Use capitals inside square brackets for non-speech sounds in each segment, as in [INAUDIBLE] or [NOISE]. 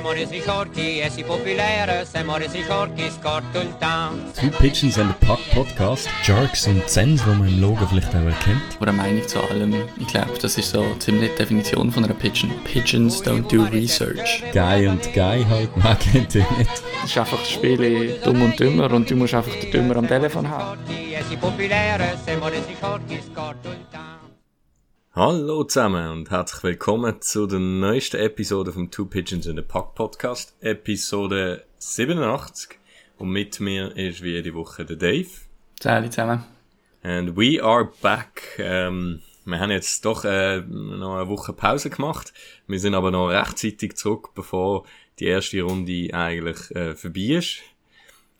Forti e si popolare, siamo resi forti, scorto il town. Two Pigeons and a Puck Podcast. Jerks und Zens, die man im Logo vielleicht auch erkennt. Oder eine Meinung zu allem. Ich glaube, das ist so ziemlich die Definition von einer Pigeon. Pigeons don't do research. Guy und Guy halt, man kennt ihn nicht. Es ist einfach das Spiel dumm und dümmer und du musst einfach den Dümmer am Telefon haben. Forti e si popolare, siamo resi forti, scorto il town. Hallo zusammen und herzlich willkommen zu der neuesten Episode vom Two Pigeons in the Puck Podcast, Episode 87. Und mit mir ist wie jede Woche der Dave. Salut zusammen. And we are back. Ähm, wir haben jetzt doch äh, noch eine Woche Pause gemacht. Wir sind aber noch rechtzeitig zurück, bevor die erste Runde eigentlich äh, vorbei ist.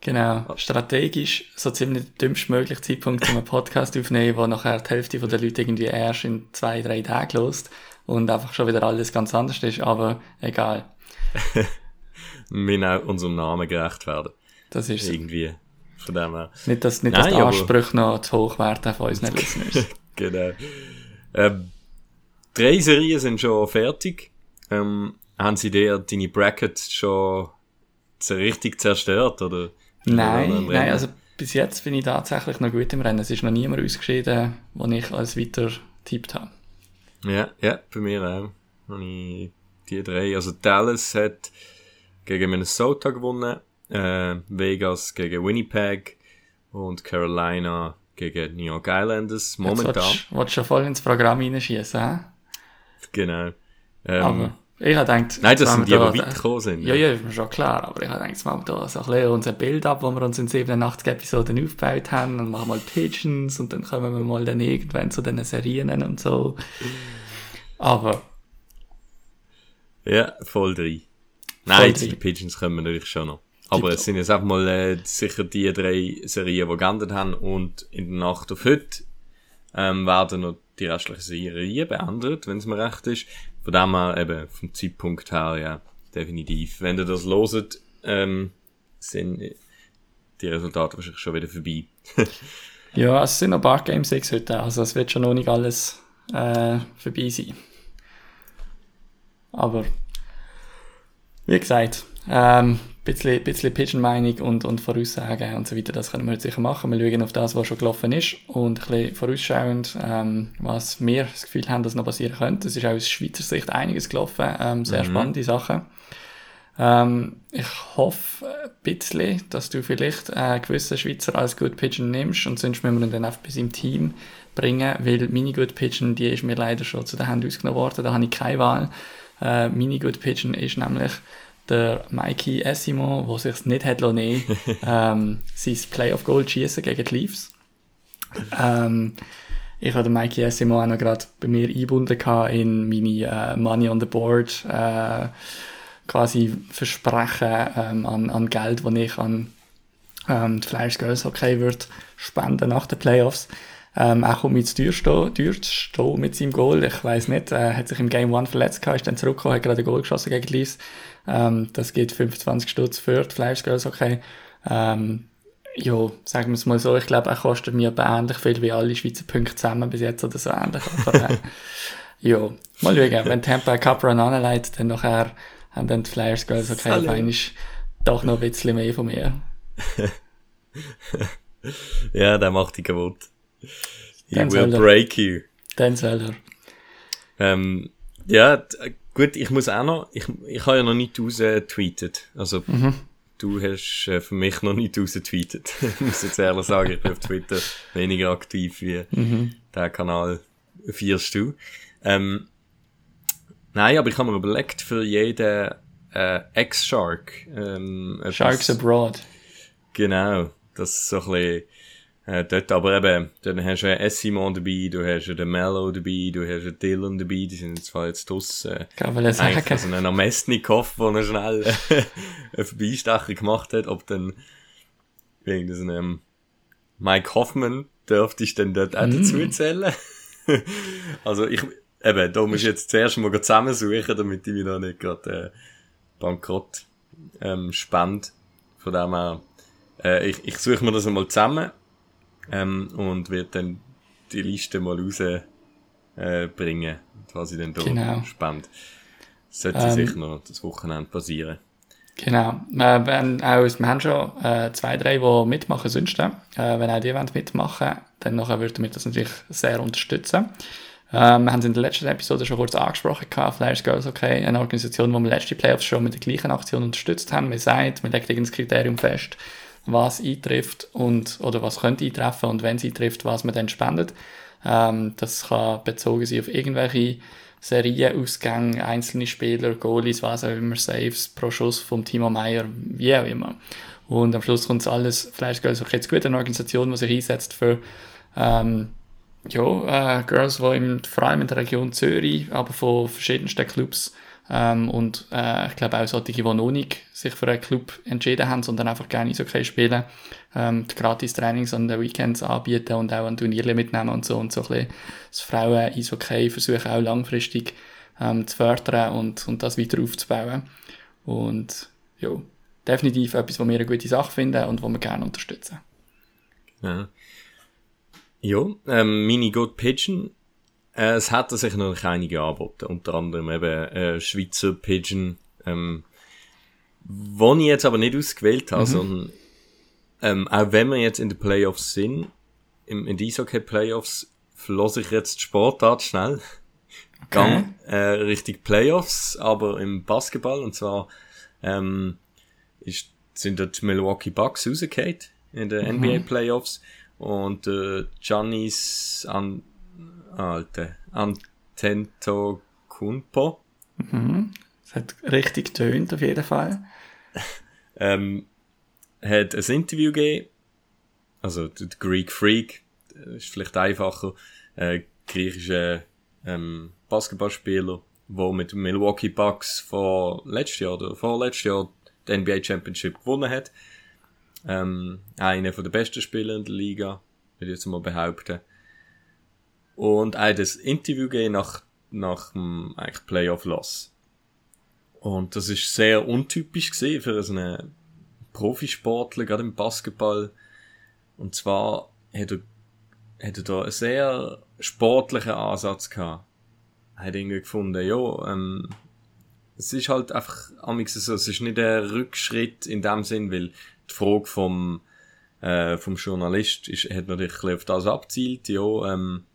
Genau. Strategisch so ziemlich der dümmste mögliche Zeitpunkt, um einen Podcast aufzunehmen, wo nachher die Hälfte der Leute irgendwie erst in zwei, drei Tagen lost und einfach schon wieder alles ganz anders ist, aber egal. [LAUGHS] Wir auch unserem Namen gerecht werden. Das ist. Irgendwie. Von dem her. Nicht, dass, nicht, dass Nein, die aber- Ansprüche noch zu hoch werden von unseren [LAUGHS] Listeners. Genau. Ähm, drei Serien sind schon fertig. Ähm, haben sie dir deine Brackets schon richtig zerstört, oder? Nein, nein, also bis jetzt bin ich tatsächlich noch gut im Rennen. Es ist noch niemand ausgeschieden, den ich als weiter tippt habe. Ja, ja, bei mir auch. Habe ich die drei. Also Dallas hat gegen Minnesota gewonnen, äh, Vegas gegen Winnipeg und Carolina gegen New York Islanders. Jetzt Momentan. willst, du- willst du schon voll ins Programm reinschießen, hä? Genau. Ähm, Aber ich habe gedacht... nein, das sind die, machen die weit da- gekommen sind. Ja, ja, ist mir schon klar, aber ich habe gedacht, jetzt machen wir da so ein bisschen unser Bild ab, das wir uns in 87 Episoden aufgebaut haben und machen mal Pigeons und dann kommen wir mal dann irgendwann zu den Serien und so. Aber Ja, voll drin. Nein, zu den Pigeons kommen wir natürlich schon noch. Aber es sind jetzt einfach mal äh, sicher die drei Serien, die geändert haben und in der Nacht auf heute ähm, werden noch die restlichen Serien beendet, wenn es mir recht ist. Von dem her eben vom Zeitpunkt her, ja, definitiv. Wenn ihr das loset, ähm, sind die Resultate wahrscheinlich schon wieder vorbei. [LAUGHS] ja, es sind noch ein paar Game 6 heute, also es wird schon noch nicht alles äh, vorbei sein. Aber wie gesagt, ähm, bisschen, bisschen Pigeon-Meinung und, und Voraussagen und so weiter, das können wir jetzt sicher machen. Wir schauen auf das, was schon gelaufen ist und ein bisschen vorausschauend, ähm, was wir das Gefühl haben, dass noch passieren könnte. Es ist auch aus Schweizer Sicht einiges gelaufen, ähm, sehr spannende Sachen. Ähm, ich hoffe ein bisschen, dass du vielleicht äh, einen gewissen Schweizer als Good Pigeon nimmst und sonst müssen wir ihn dann einfach bis im Team bringen, weil meine Good Pigeon, die ist mir leider schon zu den Händen ausgenommen worden, da habe ich keine Wahl. Äh, meine Good Pigeon ist nämlich der Mikey Essimo, der sich nicht hat nehmen, [LAUGHS] ähm, sein Playoff Goal schießen gegen die Leafs. Ähm, ich habe den Mikey Essimo auch noch gerade bei mir eingebunden in meine äh, Money on the Board äh, quasi Versprechen ähm, an, an Geld, das ich an ähm, die Flyers Girls Hockey wird spenden nach den Playoffs. Ähm, kommt mit teuer stehen, mit seinem Goal. Ich weiß nicht, er hat sich im Game One verletzt gehabt, ist dann zurückgekommen, hat gerade ein Goal geschossen gegen die Leafs. Ähm, das geht 25 Stutz für die Flyers Girls Hockey. Ähm, ja, sagen wir es mal so, ich glaube, er kostet mir etwa ähnlich viel wie alle Schweizer Punkte zusammen bis jetzt oder so ähnlich. Aber äh, [LAUGHS] ja, mal schauen, wenn Tampa einen Cup Run anleitet, dann nachher haben dann die Flyers Girls Hockey auf Hallo. einmal doch noch ein bisschen mehr von mir. [LAUGHS] ja, der macht dich kaputt. He Dann will break you. Dann soll er. Ähm, ja, gut, ich muss auch noch, ich, ich habe ja noch nicht rausgetweetet. Also, du hast äh, für mich noch nicht rausgetweetet. [LAUGHS] ich muss jetzt ehrlich sagen, ich bin auf Twitter weniger aktiv wie der Kanal vierst du. Ähm, nein, aber ich habe mir überlegt, für jeden äh, Ex-Shark ähm, Sharks Abroad. Genau, das ist so ein bisschen, äh, dort, aber eben, dann hast du einen Essimon dabei, du hast einen Mello dabei, du hast einen Dylan dabei, die sind zwar jetzt draus, äh, Kann man sagen. also einen Amestnikov, der noch schnell [LAUGHS] einen Vorbeistecher gemacht hat, ob dann irgendein ähm, Mike Hoffman dürfte ich dann dort auch dazu zählen. [LAUGHS] also ich, eben, da muss ich jetzt zuerst mal zusammensuchen, damit ich mich da nicht gerade äh, bankrott ähm, spende. Von dem her, äh, ich, ich suche mir das einmal zusammen ähm, und werde dann die Liste mal raus äh, was ich dann da Genau. spende. sollte ähm, sicher noch das Wochenende passieren. Genau. Äh, wenn auch, wir haben schon äh, zwei, drei, die mitmachen sonst. Äh, wenn auch die wollen mitmachen dann nachher würden wir das natürlich sehr unterstützen. Ähm, wir haben es in der letzten Episode schon kurz angesprochen, gehabt, Flyers Girls Okay, eine Organisation, wo wir letzte Playoffs schon mit der gleichen Aktion unterstützt haben. Wir sagen, wir legen das Kriterium fest, was eintrifft und, oder was könnte eintreffen und wenn es eintrifft, was man dann spendet. Ähm, das kann bezogen sein auf irgendwelche Serienausgänge, einzelne Spieler, Goalies, was auch immer, Saves pro Schuss vom Timo Meyer, wie auch immer. Und am Schluss kommt es alles, Flash Girls okay jetzt gut, eine Organisation, die sich einsetzt für ähm, ja, äh, Girls, die im, vor allem in der Region Zürich, aber von verschiedensten Clubs ähm, und äh, ich glaube auch solche, die noch nicht sich für einen Club entschieden haben, sondern einfach gerne Eishockey spielen, ähm, die Gratis-Trainings an den Weekends anbieten und auch an Turnieren mitnehmen und so und so ein bisschen das Frauen-Eishockey versuchen auch langfristig ähm, zu fördern und, und das weiter aufzubauen. Und ja, definitiv etwas, was wir eine gute Sache finden und was wir gerne unterstützen. Ja. Ja, ähm, meine Good Pigeon, es hat sich natürlich einige angeboten, unter anderem eben äh, Schweizer Pigeon, ähm, wo ich jetzt aber nicht ausgewählt habe, mhm. sondern ähm, auch wenn wir jetzt in den Playoffs sind, im, in die Eishockey Playoffs, verlasse ich jetzt die Sportart schnell. Okay. Gang äh, richtig Playoffs, aber im Basketball und zwar ähm, ist, sind dort die Milwaukee Bucks rausgefallen in den mhm. NBA Playoffs und äh, Giannis an alte Antento Kunpo. Mhm. Das hat richtig tönt auf jeden Fall. [LAUGHS] ähm, hat ein Interview gegeben, also der Greek Freak, ist vielleicht einfacher, äh, griechischer ähm, Basketballspieler, der mit den Milwaukee Bucks vor letztes Jahr oder vorletztes Jahr die NBA Championship gewonnen hat. Ähm, einer der besten Spieler in der Liga, würde ich jetzt mal behaupten. Und auch das Interview gegeben nach, nach dem eigentlich Playoff-Loss. Und das ist sehr untypisch gesehen für so einen Profisportler, gerade im Basketball. Und zwar hat er, hat er da einen sehr sportlichen Ansatz gehabt. Er hat irgendwie gefunden, ja, ähm, es ist halt einfach, so, es ist nicht ein Rückschritt in dem Sinn, weil die Frage vom, äh, vom Journalist ist, hat natürlich auf das abzielt, ja, ähm,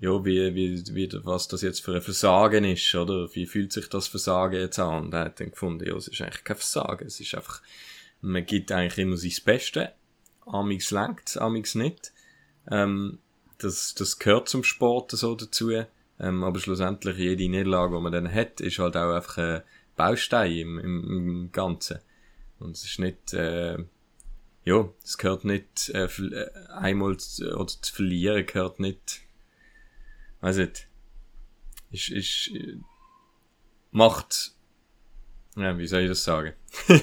ja, wie, wie, wie, was das jetzt für ein Versagen ist, oder? Wie fühlt sich das Versagen jetzt an? Und er hat dann gefunden, ja, es ist eigentlich kein Versagen, es ist einfach, man gibt eigentlich immer sein Beste. Amix lenkt amix nicht. Ähm, das, das gehört zum Sport so dazu. Ähm, aber schlussendlich jede Niederlage, die man dann hat, ist halt auch einfach ein Baustein im, im, im Ganzen. Und es ist nicht, äh, ja, es gehört nicht, äh, äh einmal zu, oder zu verlieren gehört nicht, weiß nicht, ist, ist, macht, ja, wie soll ich das sagen? [LAUGHS] das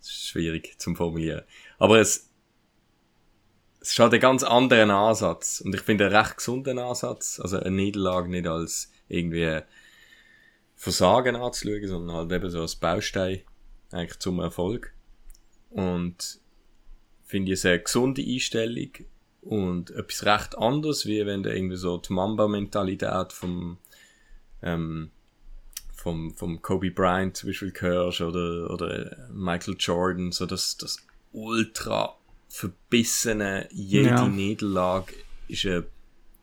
ist schwierig zum formulieren. Aber es, es ist halt ein ganz anderer Ansatz. Und ich finde einen recht gesunden Ansatz. Also eine Niederlage nicht als irgendwie Versagen anzuschauen, sondern halt eben so als Baustein eigentlich zum Erfolg. Und finde ich eine sehr gesunde Einstellung und etwas recht anderes, wie wenn du irgendwie so die Mamba-Mentalität vom, ähm, vom, vom Kobe Bryant zum Beispiel hörst oder, oder Michael Jordan, so das, das ultra verbissene, jede ja. Niederlage ist eine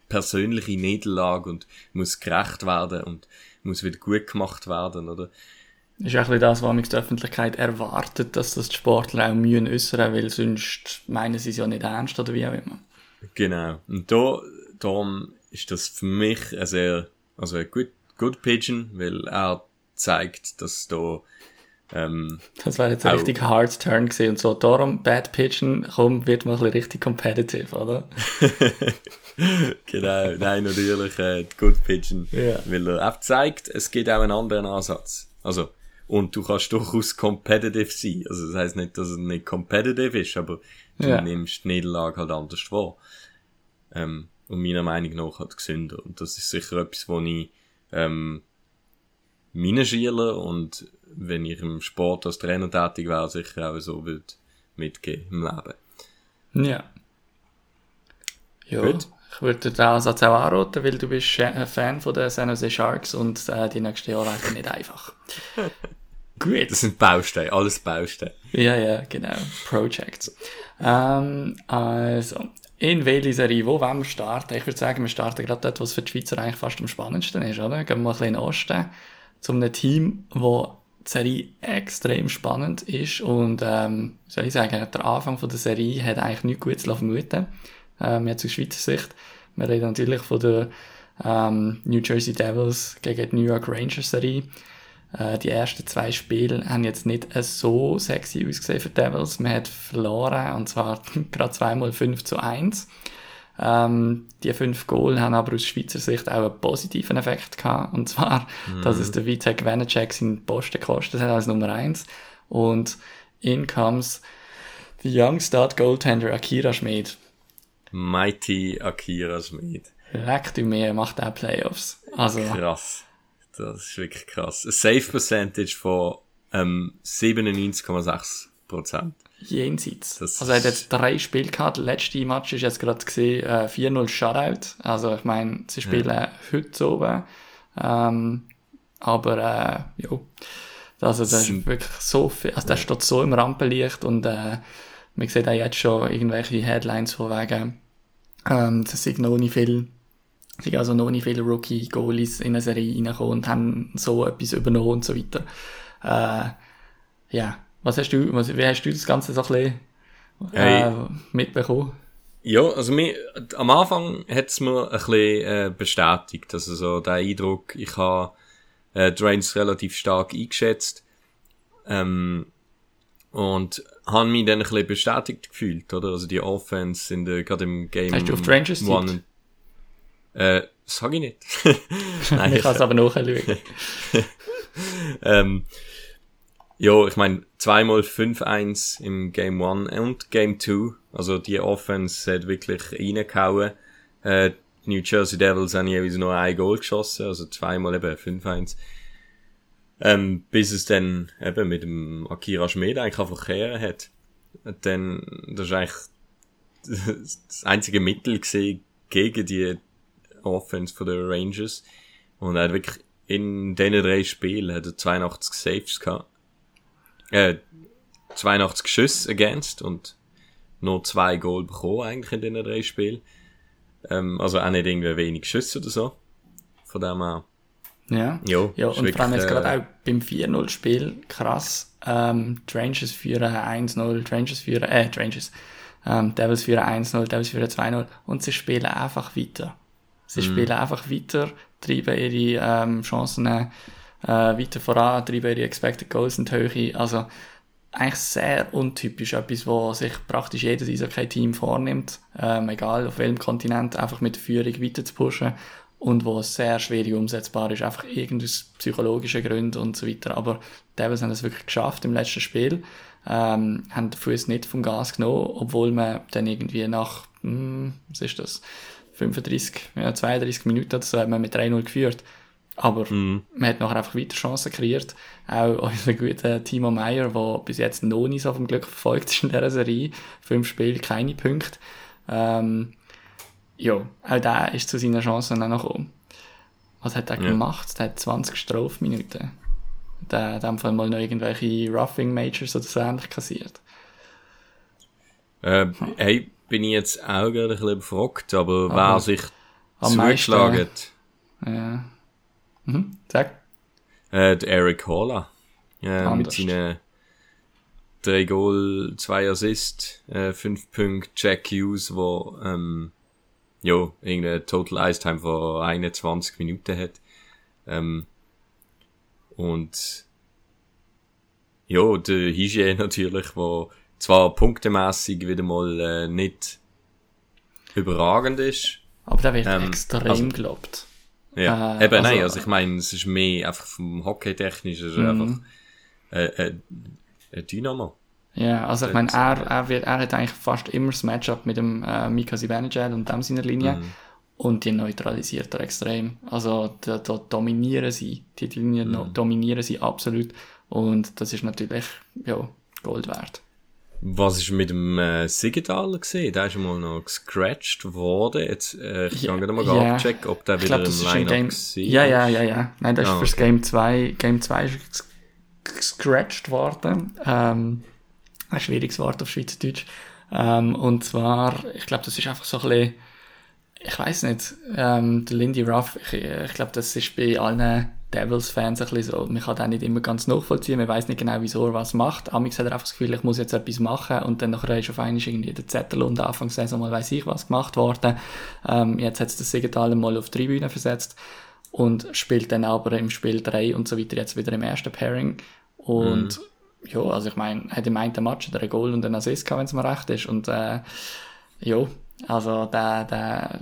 persönliche Niederlage und muss gerecht werden und muss wieder gut gemacht werden, oder? Das ist auch das, was die Öffentlichkeit erwartet, dass das die Sportler auch mühen äußern, weil sonst meinen sie es ja nicht ernst oder wie auch immer. Genau. Und da, darum ist das für mich ein sehr, also ein good, good Pigeon, weil er zeigt, dass da, ähm, Das war jetzt ein richtig hard Turn gesehen und so. Darum, Bad Pigeon, komm, wird mal ein bisschen richtig competitive, oder? [LAUGHS] genau, nein, natürlich, äh, Good Pigeon. Ja. Weil er auch zeigt, es gibt auch einen anderen Ansatz. Also, und du kannst durchaus competitive sein. Also das heißt nicht, dass es nicht competitive ist, aber du ja. nimmst die Niederlage halt anders vor. Ähm, und meiner Meinung nach halt gesünder. Und das ist sicher etwas, wo ich ähm, meinen Schüler und wenn ich im Sport als Trainer tätig wäre, sicher auch so würde mitgehen im Leben. Ja. Ja, Gut. Ich würde den Ansatz auch anraten, weil du bist ein Fan von den San Jose Sharks und äh, die nächsten Jahre werden nicht einfach. [LAUGHS] Gut. Das sind Bausteine, alles Bausteine. Ja, ja, genau. Projects. Ähm, also, in welche Serie, wo wollen wir starten? Ich würde sagen, wir starten gerade dort, was für die Schweizer eigentlich fast am spannendsten ist, oder? Gehen wir mal ein bisschen in den Osten, zu einem Team, wo die Serie extrem spannend ist und, ähm, soll ich sagen, der Anfang von der Serie hat eigentlich nichts Gutes vermuten ähm, jetzt aus Schweizer Sicht. Wir reden natürlich von der ähm, New Jersey Devils gegen die New York Rangers Serie. Äh, die ersten zwei Spiele haben jetzt nicht so sexy ausgesehen für Devils. Man hat verloren, und zwar [LAUGHS] gerade zweimal 5 zu 1. Ähm, die fünf Goal haben aber aus Schweizer Sicht auch einen positiven Effekt gehabt. Und zwar, mhm. dass es der Vitek Vanacek seinen Posten gekostet hat als Nummer 1. Und in comes the young start Goaltender Akira Schmid. Mighty Akira Schmid. Leckt du mehr, macht auch Playoffs. Also, krass. Das ist wirklich krass. Ein Safe Percentage von ähm, 97,6 Prozent. Jenseits. Das also er hat jetzt drei Spiele gehabt. Der letzte Match ist jetzt gerade gesehen, äh, 4-0 Shutout. Also ich meine, sie spielen ja. heute so oben. Ähm, aber äh, ja, also das ist wirklich so viel, also der steht so im Rampenlicht und äh, man sieht auch jetzt schon irgendwelche Headlines von wegen, ähm, das sind noch nicht viel es sind also noch nicht viele Rookie-Goalies in eine Serie reingekommen und haben so etwas übernommen und so weiter. Äh, ja, was hast du, was, wie hast du das Ganze so ein bisschen äh, hey. mitbekommen? Ja, also mir, am Anfang hat es mir ein bisschen äh, bestätigt, also so der Eindruck, ich habe äh, Drains relativ stark eingeschätzt ähm, und habe mich dann ein bisschen bestätigt gefühlt, oder? Also die Offense in der, gerade im Game Hast du auf Rangers One, äh, sag ich nicht. [LAUGHS] Nein, ich kann es aber nachschauen. [LAUGHS] ähm, ja, ich meine, zweimal 5-1 im Game 1 und Game 2. Also die Offense hat wirklich reingehauen. Äh, New Jersey Devils haben jeweils nur ein Goal geschossen, also zweimal eben 5-1. Ähm, bis es dann eben mit dem Akira Schmid eigentlich einfach kehren hat. Dann, das ist eigentlich [LAUGHS] das einzige Mittel gesehen gegen die Offense von den Rangers. Und er hat wirklich in diesen drei Spielen hat er 82 Saves gehabt. Äh, 82 Schüsse against und nur zwei Goal bekommen eigentlich in diesen drei Spielen. Ähm, also auch nicht irgendwie wenig Schüsse oder so. Von dem her. Ja, jo, ja und wirklich, vor allem jetzt gerade äh, auch beim 4-0-Spiel krass. Ähm, die Rangers führen 1-0, die Rangers führen, äh, die Rangers, ähm, Devils führen 1-0, Devils führen 2-0 und sie spielen einfach weiter. Sie mhm. spielen einfach weiter, treiben ihre ähm, Chancen äh, weiter voran, treiben ihre Expected Goals in die Höhe. Also eigentlich sehr untypisch, etwas, was sich praktisch jedes Eishockey-Team vornimmt, ähm, egal auf welchem Kontinent, einfach mit der Führung weiter zu pushen und wo sehr schwierig umsetzbar ist, einfach irgendein psychologische Gründe und so weiter. Aber die Devils haben es wirklich geschafft im letzten Spiel, ähm, haben den Fuß nicht vom Gas genommen, obwohl man dann irgendwie nach, hm, was ist das, 35, ja, 32 Minuten oder so hat man mit 3-0 geführt. Aber mm. man hat nachher einfach weiter Chancen kreiert. Auch [LAUGHS] unser guter Timo Meyer, der bis jetzt noch nicht so vom Glück verfolgt ist in dieser Serie. Fünf Spiele, keine Punkte. Ähm, ja, auch der ist zu seinen Chancen dann noch gekommen. Was hat er ja. gemacht? Der hat 20 Strafminuten. Der hat einfach mal noch irgendwelche Roughing Majors oder so ähnlich kassiert. Äh, hey, bin ich jetzt auch gerade ein bisschen befragt, aber, aber wer sich zugeschlagen Ja. Mhm, sag. Äh, der Eric Holler. Äh, mit seinen drei Goal, zwei Assist, äh, fünf Punkte, Jack Hughes, wo, ähm, ja, irgendeine Total Ice Time von 21 Minuten hat. Ähm, und, ja, der Hygiene natürlich, wo zwar punktemäßig wieder mal äh, nicht überragend ist. Aber der wird ähm, extrem also, gelobt. Ja, äh, eben, also, nein, also ich meine, es ist mehr einfach vom Hockey-technisch, es ist einfach mhm. äh, äh, ein Dynamo. Ja, also ich meine, er, er, wird, er hat eigentlich fast immer das Matchup mit dem äh, Mika Zibanejad und dem seiner Linie. Mhm. Und die neutralisiert er extrem. Also da, da dominieren sie. Die Linien mhm. dominieren sie absolut. Und das ist natürlich ja, Gold wert. Was ist mit dem äh, Siegenthaler gesehen? Der ist mal noch gescratcht worden. Jetzt, äh, ich Ja, kann gerade mal ja. abchecken, ob der Ich wieder glaube, das im ist Line-Up Game. war. Ja, ja, ja, ja. Nein, das ist Ah, fürs okay. Game 2. Game 2 ist ges- gescratcht worden. Ähm, ein schwieriges Wort auf Schweizerdeutsch. Ähm, und zwar, ich glaube, das ist einfach so ein bisschen, ich weiß nicht, ähm, der Lindy Ruff, ich, ich glaube, das ist bei allen Devils-Fans ein bisschen so, man kann den nicht immer ganz nachvollziehen, man weiß nicht genau, wieso er was macht. Amix hat er einfach das Gefühl, ich muss jetzt etwas machen und dann nachher ist auf einmal irgendwie der Zettel und Anfang der Saison mal weiss ich was gemacht worden. Ähm, jetzt hat es der Siegenthaler mal auf drei Bühnen versetzt und spielt dann aber im Spiel 3 und so weiter jetzt wieder im ersten Pairing. Und ja, also ich meine, hat im einen Match hat er ein Goal und einen Assist gehabt, wenn es mir recht ist. Und äh, ja, also der, der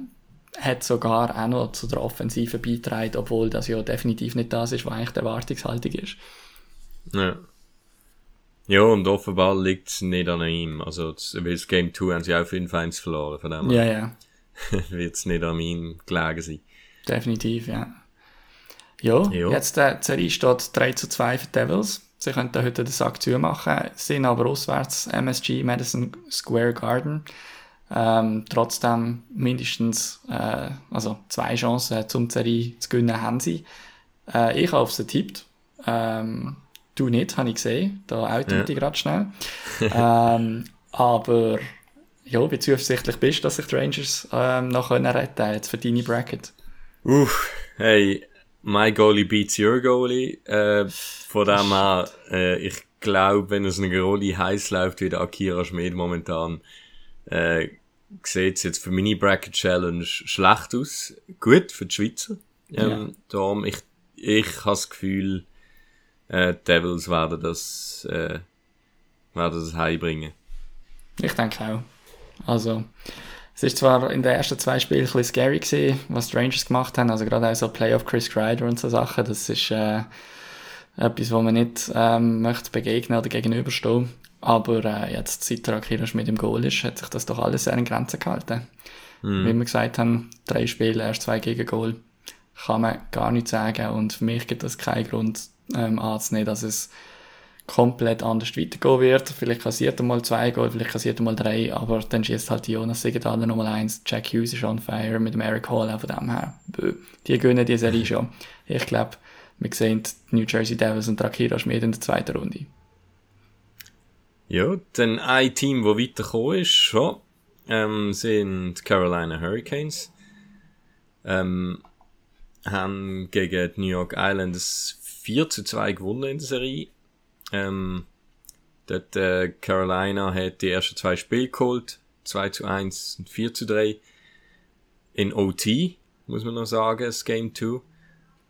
hat sogar auch noch zu der Offensive beigetragen, obwohl das ja definitiv nicht das ist, was eigentlich die Erwartungshaltung ist. Ja. Ja, und offenbar liegt es nicht an ihm. Also, das, weil das Game 2 haben sie auch 5-1 verloren. Von dem Ja, ja, [LAUGHS] wird es nicht an ihm gelegen sein. definitiv, ja. Ja, Ja. jetzt äh, die Serie steht 3 zu 2 für die Devils. Sie könnten heute den Sack zumachen, sind aber auswärts MSG Madison Square Garden. Ähm, trotzdem mindestens äh, also zwei Chancen zum die Serie zu gewinnen haben sie. Äh, ich habe auf sie getippt. Ähm, du nicht, habe ich gesehen. Da oute Ja. ich gerade schnell. ähm, [LAUGHS] aber ja, wie zuversichtlich bist du, dass sich die Rangers ähm, noch können retten jetzt für deine Bracket? Uff, hey, my goalie beats your goalie. Äh, von dem her, äh, ich glaube, wenn es eine Goalie heiß läuft wie der Akira Schmid momentan, äh, sieht es jetzt für meine Bracket Challenge schlecht aus. Gut für die Schweizer. Ähm, darum, ich, ich habe das Gefühl, äh, Devils werden das, äh, werden das heimbringen. Ich denke auch. Also, es ist zwar in den ersten zwei Spielen ein bisschen scary gewesen, was die Rangers gemacht haben, also gerade auch so Playoff Chris Kreider und so Sachen, das ist äh, etwas, wo man nicht ähm, möchte begegnen oder gegenüberstehen. Aber äh, jetzt, seit der Akira Schmid im Goal ist, hat sich das doch alles sehr in Grenzen gehalten. Wie wir gesagt haben, drei Spiele, erst zwei gegen Goal, kann man gar nicht sagen und für mich gibt es keinen Grund ähm, anzunehmen, dass es komplett anders weitergehen wird. Vielleicht kassiert er mal zwei Goal, vielleicht kassiert er mal drei, aber dann schießt halt die Jonas Siegenthaler nochmal eins. Jack Hughes ist on fire mit dem Eric Hall auch von dem her. Die gewinnen die Serie schon. Ich glaube, wir sehen die New Jersey Devils und die Akira Schmid in der zweiten Runde. Ja, dann ein Team, das weitergekommen ist, schon, ähm, sind Carolina Hurricanes. Ähm, haben gegen die New York Islanders 4 zu 2 gewonnen in der Serie. Ähm, dort, äh, Carolina hat die ersten zwei Spiele geholt. 2 zu 1 und 4 zu 3. In OT, muss man noch sagen, das Game 2.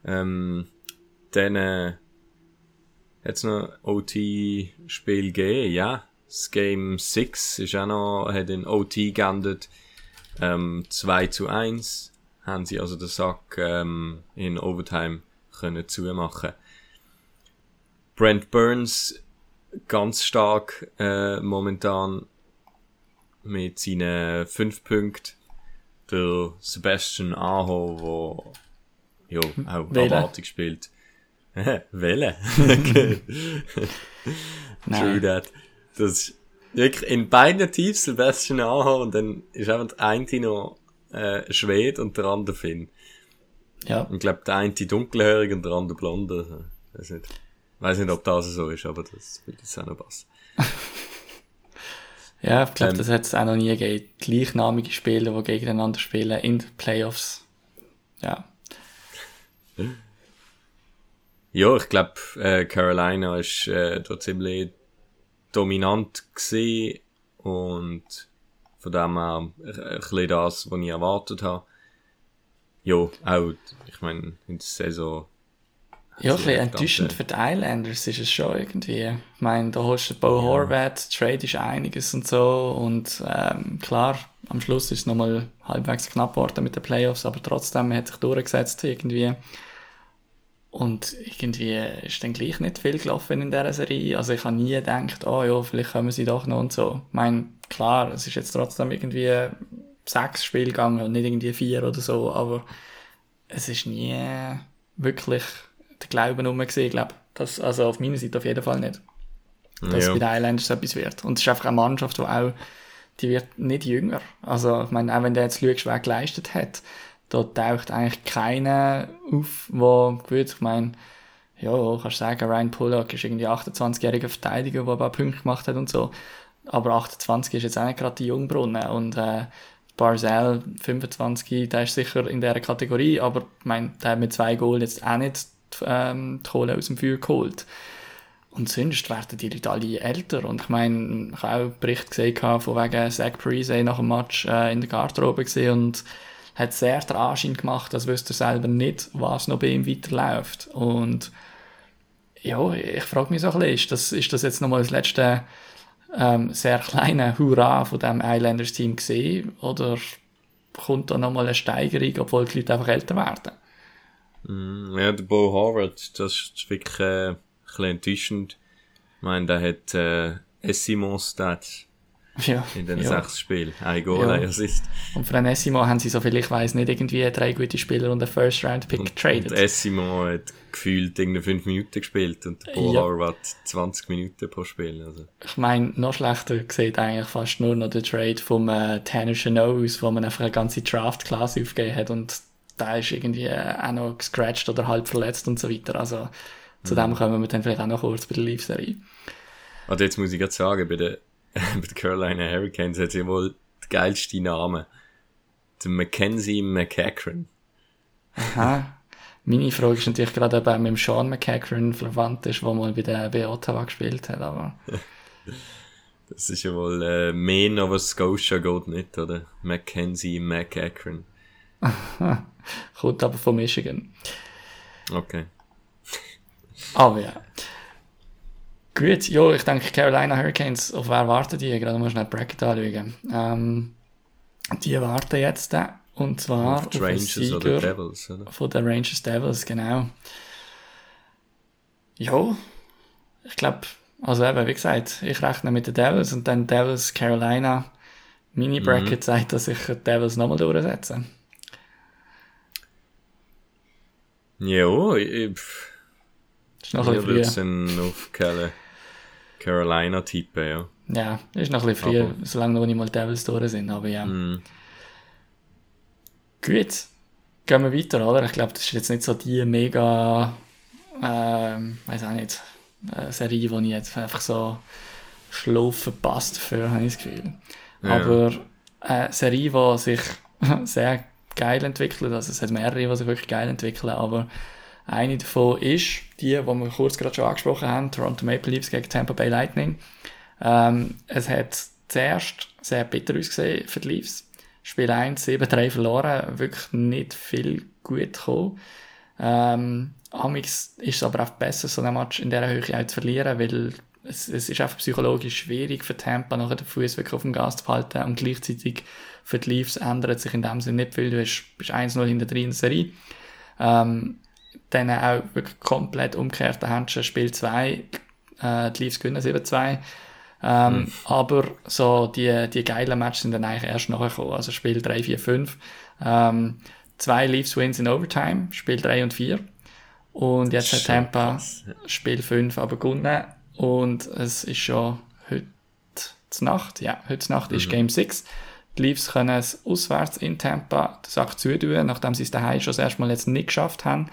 Ähm, dann, äh, Hat's noch OT-Spiel gegeben? Ja. Das Game 6 ist auch noch, hat in OT geendet. Ähm, 2 zu 1 haben sie also den Sack ähm, in Overtime können zumachen. Brent Burns ganz stark äh, momentan mit seinen 5 Punkten. Der Sebastian Aho, wo ja, auch. Erwartung spielt. [LAUGHS] Welle. [LAUGHS] Nein. True that. Das ist wirklich in beiden Teams Sebastian Aho und dann ist einfach der eine noch äh, Schwede und der andere Finn. Ja, Und ich glaube, der eine dunkelhärig und der andere blonde. Weiß nicht. Weiß nicht, ob das so ist, aber das wird jetzt auch noch passen. [LAUGHS] ja ich glaube, Ähm. das hat es auch noch nie gegeben. Gleichnamige Spieler, die gegeneinander spielen in den Playoffs. Ja, Ja, ich glaube, äh, Carolina ist äh, da ziemlich dominant gesehen und von dem her ein bisschen das, was ich erwartet habe. Ja, auch, ich meine, in der Saison. Ja, ein bisschen enttäuschend äh, für die Islanders ist es schon irgendwie. Ich meine, da holst du Bo Horvath, Trade ist einiges und so und ähm, klar, am Schluss ist es nochmal halbwegs knapp geworden mit den Playoffs, aber trotzdem man hat sich durchgesetzt irgendwie. Und irgendwie ist dann gleich nicht viel gelaufen in dieser Serie. Also ich habe nie gedacht, oh ja, vielleicht kommen sie doch noch und so. Ich meine, klar, es ist jetzt trotzdem irgendwie sechs Spiele gegangen und nicht irgendwie vier oder so, aber es ist nie wirklich der Glauben rum gewesen, glaube das, also auf meiner Seite auf jeden Fall nicht. dass Ja. bei den Islanders etwas wird. Und es ist einfach eine Mannschaft, die auch, die wird nicht jünger. Also, ich meine, auch wenn der jetzt wer geleistet hat, da taucht eigentlich keiner auf, wo, gut, ich meine, ja, kannst sagen, Ryan Bullock ist irgendwie 28-jähriger Verteidiger, der ein paar Punkte gemacht hat und so. Aber 28 ist jetzt auch nicht gerade die Jungbrunnen. Und äh, Barzell, 25, der ist sicher in dieser Kategorie, aber ich meine, der hat mit zwei Goals jetzt auch nicht ähm, die Kohle aus dem Feuer geholt. Und sonst werden die Leute alle älter. Und ich meine, ich habe auch einen Bericht gesehen von wegen Zach Parise nach dem Match äh, in der Garderobe gesehen und hat sehr den Anschein gemacht, als wüsste er selber nicht, was noch bei ihm weiterläuft. Und ja, ich frage mich so ein bisschen, ist das, ist das jetzt nochmal das letzte ähm, sehr kleine Hurra von dem Islanders-Team gesehen? Oder kommt da nochmal eine Steigerung, obwohl die Leute einfach älter werden? Mm, Ja, der Bo Harvard, das ist wirklich äh, ein bisschen enttäuschend. Ich meine, der hat äh, Essimo-Stats Ja, in den ja. sechs Spielen. Ein Goal, Ja. ein Assist. Und für einen Essimo haben sie, so viel ich weiß, nicht irgendwie drei gute Spieler und einen First-Round-Pick Und getradet. Essimo hat gefühlt irgendwie fünf Minuten gespielt und der Bo Ja. Harvard 20 Minuten pro Spiel. Also. Ich meine, noch schlechter sieht eigentlich fast nur noch der Trade vom äh, Tanner Chanot aus, wo man einfach eine ganze Draft-Klasse aufgegeben hat und da ist irgendwie äh, auch noch gescratcht oder halb verletzt und so weiter. Also zu dem kommen wir dann vielleicht auch noch kurz bei der Leaf-Serie. Also jetzt muss ich gerade sagen, bei den, [LAUGHS] bei den Carolina Hurricanes hat sie wohl den geilsten Namen. Der Mackenzie McEachran. Aha. Meine Frage ist natürlich gerade, ob er mit dem Sean McEachran verwandt ist, der mal bei, der, bei Ottawa gespielt hat, aber [LAUGHS] Das ist ja wohl äh, mehr Nova Scotia geht nicht, oder? Mackenzie McEachran. [LAUGHS] kommt aber von Michigan. Okay. Aber ja. Gut, ja, ich denke Carolina Hurricanes, auf wer warten die? Gerade mal schnell die Bracket anschauen. Ähm, die warten jetzt, äh, und zwar Auf auf die den Rangers oder Sieger Devils, oder? von den Rangers Devils, genau. Ja, ich glaube, also eben, wie gesagt, ich rechne mit den Devils und dann Devils Carolina. Mhm. Meine Bracket sagt, dass ich die Devils nochmal durchsetze. Ja, ich, ich bisschen würde es dann auf Cali- Carolina tippen, ja. Ja, ist noch ein bisschen früh, Aber- solange noch nicht mal Devils durch sind, aber ja. Mhm. Gut, gehen wir weiter, oder? Ich glaube, das ist jetzt nicht so die mega, ähm, weiß auch nicht, äh, Serie, die ich jetzt einfach so Schlaf verpasst für, habe ich das Gefühl. Ja. Aber eine Serie, die sich [LAUGHS] sehr geil entwickelt, also es hat mehrere, die sich wirklich geil entwickeln, aber eine davon ist die, die wir kurz gerade schon angesprochen haben, Toronto Maple Leafs gegen Tampa Bay Lightning. Ähm, es hat zuerst sehr bitter ausgesehen für die Leafs. Spiel 1, 7-3 verloren, wirklich nicht viel gut gekommen. Ähm, Amix ist es aber auch besser, so einen Match in dieser Höhe auch zu verlieren, weil es, es ist einfach psychologisch schwierig für Tampa, nachher den Fuß wirklich auf dem Gas zu behalten und gleichzeitig für die Leafs ändert sich in dem Sinne nicht viel. Du bist, bist 1-0 hinter drin in der Serie. Ähm, dann auch wirklich komplett umgekehrt, da hast du Spiel 2, äh, die Leafs gewinnen 7-2. Ähm, Aber so die, die geilen Matches sind dann eigentlich erst nachher gekommen. Also Spiel 3, 4, 5. Ähm, zwei Leafs Wins in Overtime, Spiel 3 und 4. Und jetzt hat Tampa krass. Spiel 5 aber gewonnen. Und es ist schon heute Nacht. Ja, heute Nacht ist Game 6. Die Leafs können es auswärts in Tampa die Sache zutun, nachdem sie es daheim schon das erste Mal jetzt nicht geschafft haben.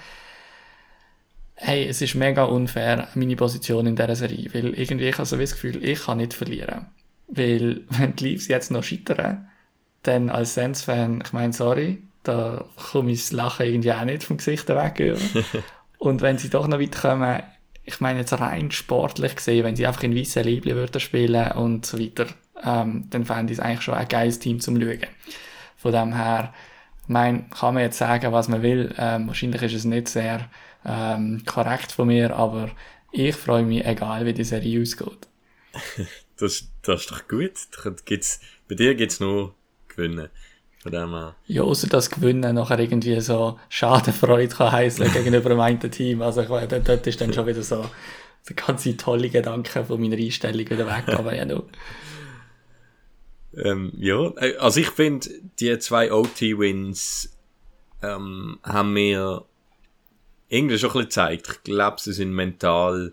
Hey, es ist mega unfair, meine Position in dieser Serie, weil irgendwie ich habe so das Gefühl, ich kann nicht verlieren. Weil, [LAUGHS] wenn die Leafs jetzt noch scheitern, dann als Sens-Fan, ich meine, sorry, da komme ich das Lachen irgendwie auch nicht vom Gesicht weg. über. [LAUGHS] Und wenn sie doch noch weiterkommen, ich meine jetzt rein sportlich gesehen, wenn sie einfach in weißen Liebli würden spielen und so weiter, ähm, dann fände ich es eigentlich schon ein geiles Team zum Schauen. Von dem her, ich meine, kann man jetzt sagen, was man will. Ähm, wahrscheinlich ist es nicht sehr ähm, korrekt von mir, aber ich freue mich, egal wie die Serie ausgeht. [LAUGHS] Das, das ist doch gut. Gibt's, bei dir gibt's nur gewinnen. Von dem her. Ja, außer dass Gewinnen nachher irgendwie so Schadenfreude kann heissen gegenüber dem einen Team. Also ich meine, dort, ist dann schon wieder so der ganze tolle Gedanke von meiner Einstellung wieder weg. Aber ja, du. Ähm, ja, äh, also ich finde, die zwei OT-Wins ähm, haben mir irgendwie schon ein bisschen gezeigt. Ich glaube, sie sind mental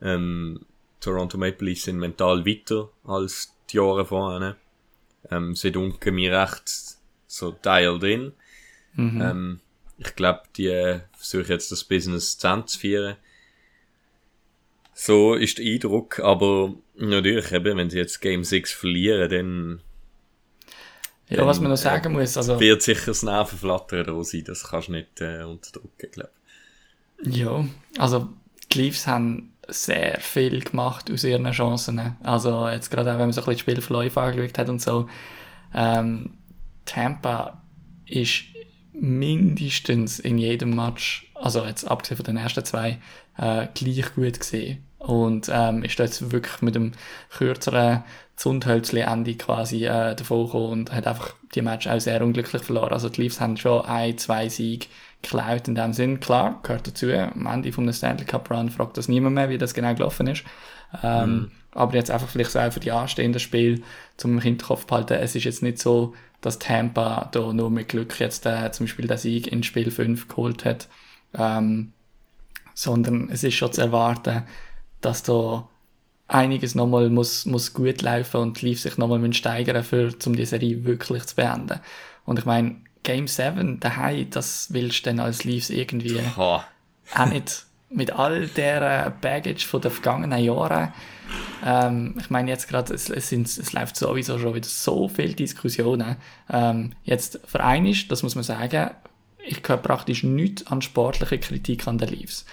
ähm, Toronto Maple Leafs sind mental weiter als die Jahre vorher. Ähm, sie dunkeln mir recht so dialed in. Mhm. Ähm, ich glaube, die äh, versuchen jetzt das Business zusammenzuführen. So ist der Eindruck, aber natürlich eben, wenn sie jetzt Game 6 verlieren, dann Ja, was man noch sagen muss, also, wird sicher das Nervenflattern da sein, das kannst du nicht äh, unterdrücken, glaube ja, also, die Leafs haben sehr viel gemacht aus ihren Chancen. Also, jetzt gerade auch, wenn man so ein bisschen Spielverläufe angeschaut hat und so, ähm, Tampa ist mindestens in jedem Match, also jetzt abgesehen von den ersten zwei, äh, gleich gut gesehen. Und ähm, ist jetzt wirklich mit dem kürzeren Zundhölzli-Ende quasi äh, davon gekommen und hat einfach die Match auch sehr unglücklich verloren. Also die Leafs haben schon ein, zwei Siege geklaut in dem Sinn. Klar, gehört dazu. Am Ende vom Stanley Cup Run fragt das niemand mehr, wie das genau gelaufen ist. Ähm, Aber jetzt einfach vielleicht so auch für die anstehenden Spiele zum im Hinterkopf behalten, es ist jetzt nicht so, dass Tampa da nur mit Glück jetzt äh, zum Beispiel den Sieg in Spiel 5 geholt hat, ähm, sondern es ist schon zu erwarten, dass da einiges nochmal muss, muss gut laufen und Leafs sich nochmal steigern für, um die Serie wirklich zu beenden. Und ich meine, Game 7 daheim, das willst du dann als Leafs irgendwie. Ha. auch nicht mit all der Baggage von den vergangenen Jahren. Ähm, ich meine jetzt gerade, es, es, sind, es läuft sowieso schon wieder so viele Diskussionen. Ähm, jetzt vereinigt, das muss man sagen, ich höre praktisch nichts an sportlicher Kritik an den Leafs.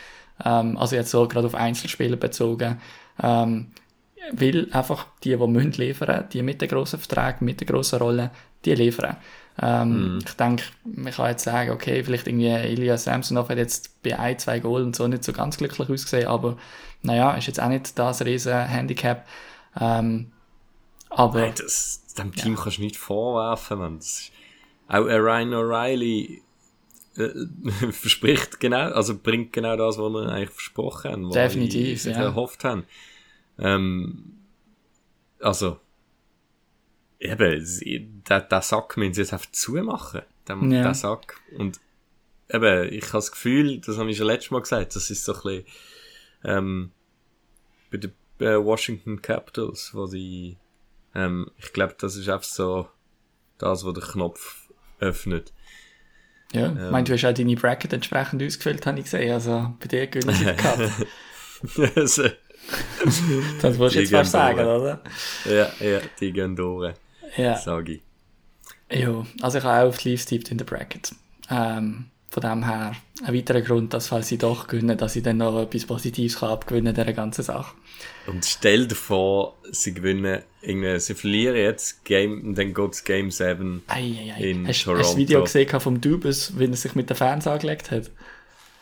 Ähm, also jetzt so gerade auf Einzelspieler bezogen. Ähm, weil einfach die, die müssen liefern, die mit den grossen Verträgen, mit der grossen Rolle, die liefern. Ähm, Ich denke, man kann jetzt sagen, okay, vielleicht irgendwie Ilya Samsonov hat jetzt bei ein, zwei Goal und so nicht so ganz glücklich ausgesehen, aber naja, ist jetzt auch nicht das riesen Handicap. Ähm, aber Nein, das, dem Team kannst du nicht vorwerfen, man. Ist, auch Ryan O'Reilly äh, [LAUGHS] verspricht genau, also bringt genau das, was wir eigentlich versprochen haben, was Definitiv, sich ja. erhofft haben. Ähm, also, eben, der, der Sack müssen sie jetzt einfach zumachen. Der, Ja. der Sack. Und eben, ich habe das Gefühl, das habe ich schon letztes Mal gesagt, das ist so ein bisschen, ähm, bei den äh, Washington Capitals, wo die, ähm, ich glaube, das ist einfach so das, was den Knopf öffnet. ja, ich meine, du hast auch deine Bracket entsprechend ausgefüllt, habe ich gesehen. Also bei dir den Cup. also, Das wolltest du jetzt fast sagen, oder? ja, ja, die gehen durch, Ja. sage ich. Ja, also ich habe auch Leafs tippt in der Bracket. Ähm, von dem her ein weiterer Grund, dass falls sie doch gewinnen, dass ich dann noch etwas Positives kann abgewinnen dieser ganzen Sache. Und stell dir vor, sie gewinnen, irgendwie, sie verlieren jetzt Game, und dann geht's Game 7. Eieiei. In Hast, hast du Toronto. das Video gesehen vom Dubus, wie er sich mit den Fans angelegt hat?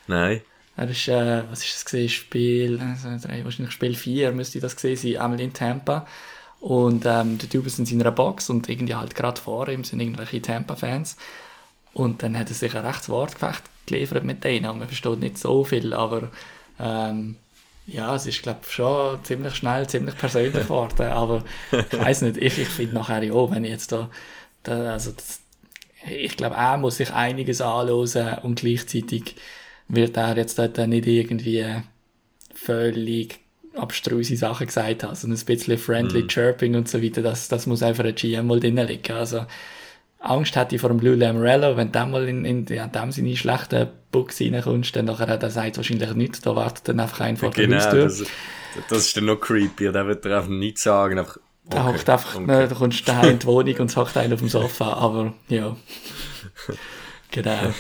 Nein. Er ist, äh, was ist das gesehen? Spiel, äh, drei, wahrscheinlich Spiel 4 müsste das gesehen sein, einmal in Tampa. Und ähm, der Typ ist in seiner Box und irgendwie halt gerade vor ihm sind irgendwelche Tampa-Fans. Und dann hat er sich ein rechtes Wortgefecht geliefert mit denen. Und man versteht nicht so viel, aber ähm, ja, es ist, glaube ich, schon ziemlich schnell, ziemlich persönlich geworden. Aber ich weiß nicht, ich, ich finde nachher ja, wenn ich jetzt da, da also das, ich glaube, er muss sich einiges anhören und gleichzeitig wird er jetzt dort nicht irgendwie völlig abstruse Sachen gesagt haben, sondern ein bisschen friendly chirping und so weiter, das, das muss einfach ein GM mal drin liegen. Also, Angst hätte ich vor dem Lou Lamorello, wenn du mal in, in, in dem seine schlechten Books reinkommst, dann nachher, der sagt wahrscheinlich nichts, da wartet dann einfach ein vor der Genau, Haustür. das, das ist dann noch creepier. Der wird dir einfach nichts sagen. Einfach, Da okay, hockt einfach, okay. ne, da kommst du in die Wohnung und es hockt einer auf dem Sofa, aber ja. [LAUGHS] genau.